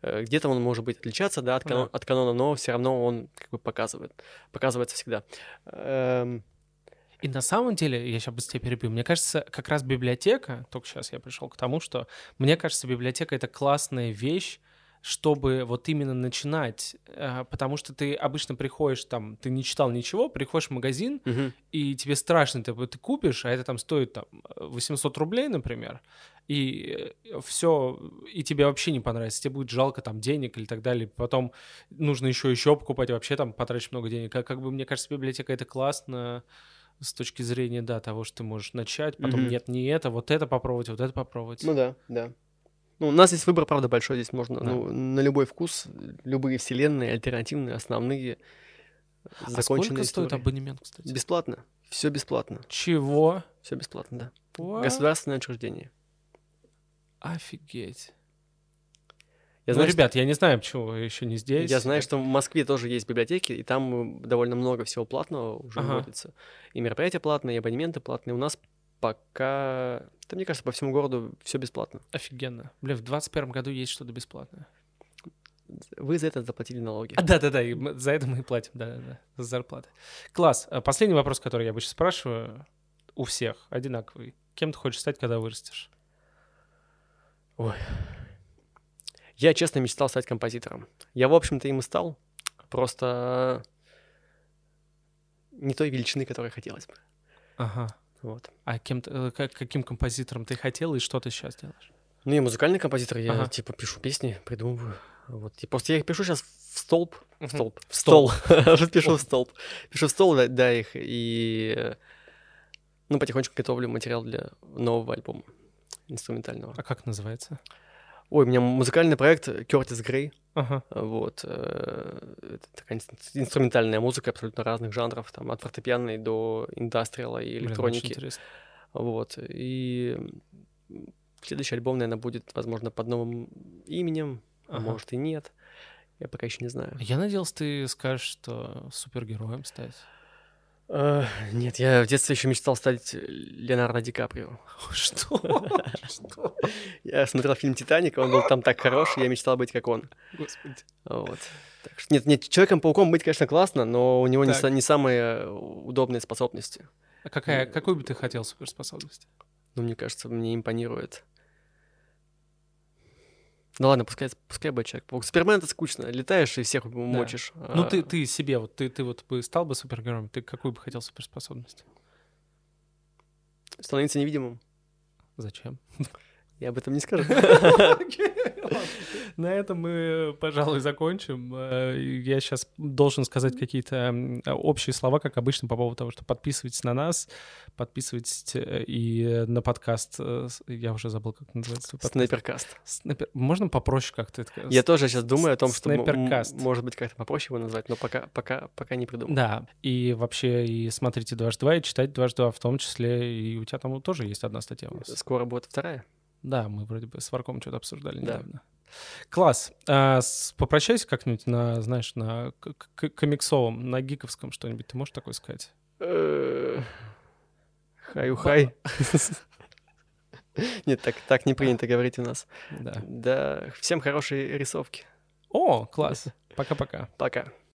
Э, Где-то он может быть отличаться, да, от, канон- от канона, но все равно он как бы показывает, показывается всегда. Эм, И на самом деле, я сейчас быстрее перебью, мне кажется, как раз библиотека, только сейчас я пришел к тому, что мне кажется, библиотека — это классная вещь, чтобы вот именно начинать, э, потому что ты обычно приходишь там, ты не читал ничего, приходишь в магазин, мгм. и тебе страшно, ты, ты купишь, а это там стоит там 800 рублей, например, и все, и тебе вообще не понравится, тебе будет жалко там денег или так далее, потом нужно еще еще покупать, вообще там потратишь много денег. Как, как бы мне кажется, библиотека это классно с точки зрения, да, того, что ты можешь начать, потом Мгм. нет, не это, вот это попробовать, вот это попробовать. Ну да, да. Ну, у нас здесь выбор, правда, большой. Здесь можно Да. ну, на любой вкус, любые вселенные, альтернативные, основные, а сколько законченные стоит истории. абонемент, кстати? Бесплатно. Все бесплатно. Чего? Все бесплатно, да. What? Государственное учреждение. Офигеть. Я ну, знаю, что- ребят, я не знаю, почему еще не здесь. Я знаю, что в Москве тоже есть библиотеки, и там э, довольно много всего платного уже Ага. вводится. И мероприятия платные, и абонементы платные. У нас пока... Да, мне кажется, по всему городу все бесплатно. Офигенно. Бля, в 21 году есть что-то бесплатное. Вы за это заплатили налоги. А, да-да-да, за это мы и платим, да-да-да, за зарплаты. Класс. А Последний вопрос, который я обычно спрашиваю, у всех одинаковый. Кем ты хочешь стать, когда вырастешь? Я, честно, мечтал стать композитором. Я, в общем-то, им и стал. Просто не той величины, которой хотелось бы. Ага. Вот. А кем э, как- каким композитором ты хотел и что ты сейчас делаешь? Ну, я музыкальный композитор, я, Ага. типа, пишу песни, придумываю. Вот. И просто я их пишу сейчас в столб. В столб. В Стол. Пишу в столб. Пишу в стол, да, их. И, ну, потихонечку готовлю материал для нового альбома инструментального. А как называется? Ой, у меня музыкальный проект Кертис Грей. Ага. Вот. э, Это такая инс- инструментальная музыка абсолютно разных жанров, там, от фортепианной до индастриала и Блин, электроники. интересно. Вот. И следующий альбом, наверное, будет, возможно, под новым именем, а Ага. может и нет. Я пока еще не знаю. Я надеялся, ты скажешь, что супергероем стать. Э, Нет, я в детстве еще мечтал стать Леонардо Ди Каприо. Что? Что? Я смотрел фильм «Титаник», он был там так хорош, я мечтал быть как он. Господи. Вот. Так что, нет, нет, Человеком-пауком быть, конечно, классно, но у него не, не самые удобные способности. А какая, какую бы ты хотел суперспособность? Ну, мне кажется, мне импонирует. Ну ладно, пускай, пускай будет Человек-паук. Супермен это скучно. Летаешь и всех мочишь. Ну, А, ты, ты себе, вот ты, ты вот бы стал бы супергероем, ты какую бы хотел суперспособность? Становиться невидимым. Зачем? Я об этом не скажу. На этом мы, пожалуй, закончим. Э, Я сейчас должен сказать какие-то м, общие слова, как обычно, по поводу того, что подписывайтесь на нас, подписывайтесь э, и на подкаст. э, Я уже забыл, как называется. Снайперкаст. Снайпер- Можно попроще как-то это Я тоже сейчас думаю о том, что может быть как-то попроще его назвать, но пока, пока, пока не придумал. Да, и вообще и смотрите дважды два, и читайте дважды два в том числе, и у тебя там тоже есть одна статья у нас. Скоро будет вторая. Да, мы вроде бы с Варком что-то обсуждали Да. недавно. Класс. А, с- попрощайся как-нибудь на, знаешь, на комиксовом, на гиковском что-нибудь. Ты можешь такое сказать? Э, Хай-ухай. Нет, так, так не принято говорить у нас. Да. Да, всем хорошей рисовки. О, класс. Пока-пока. Пока.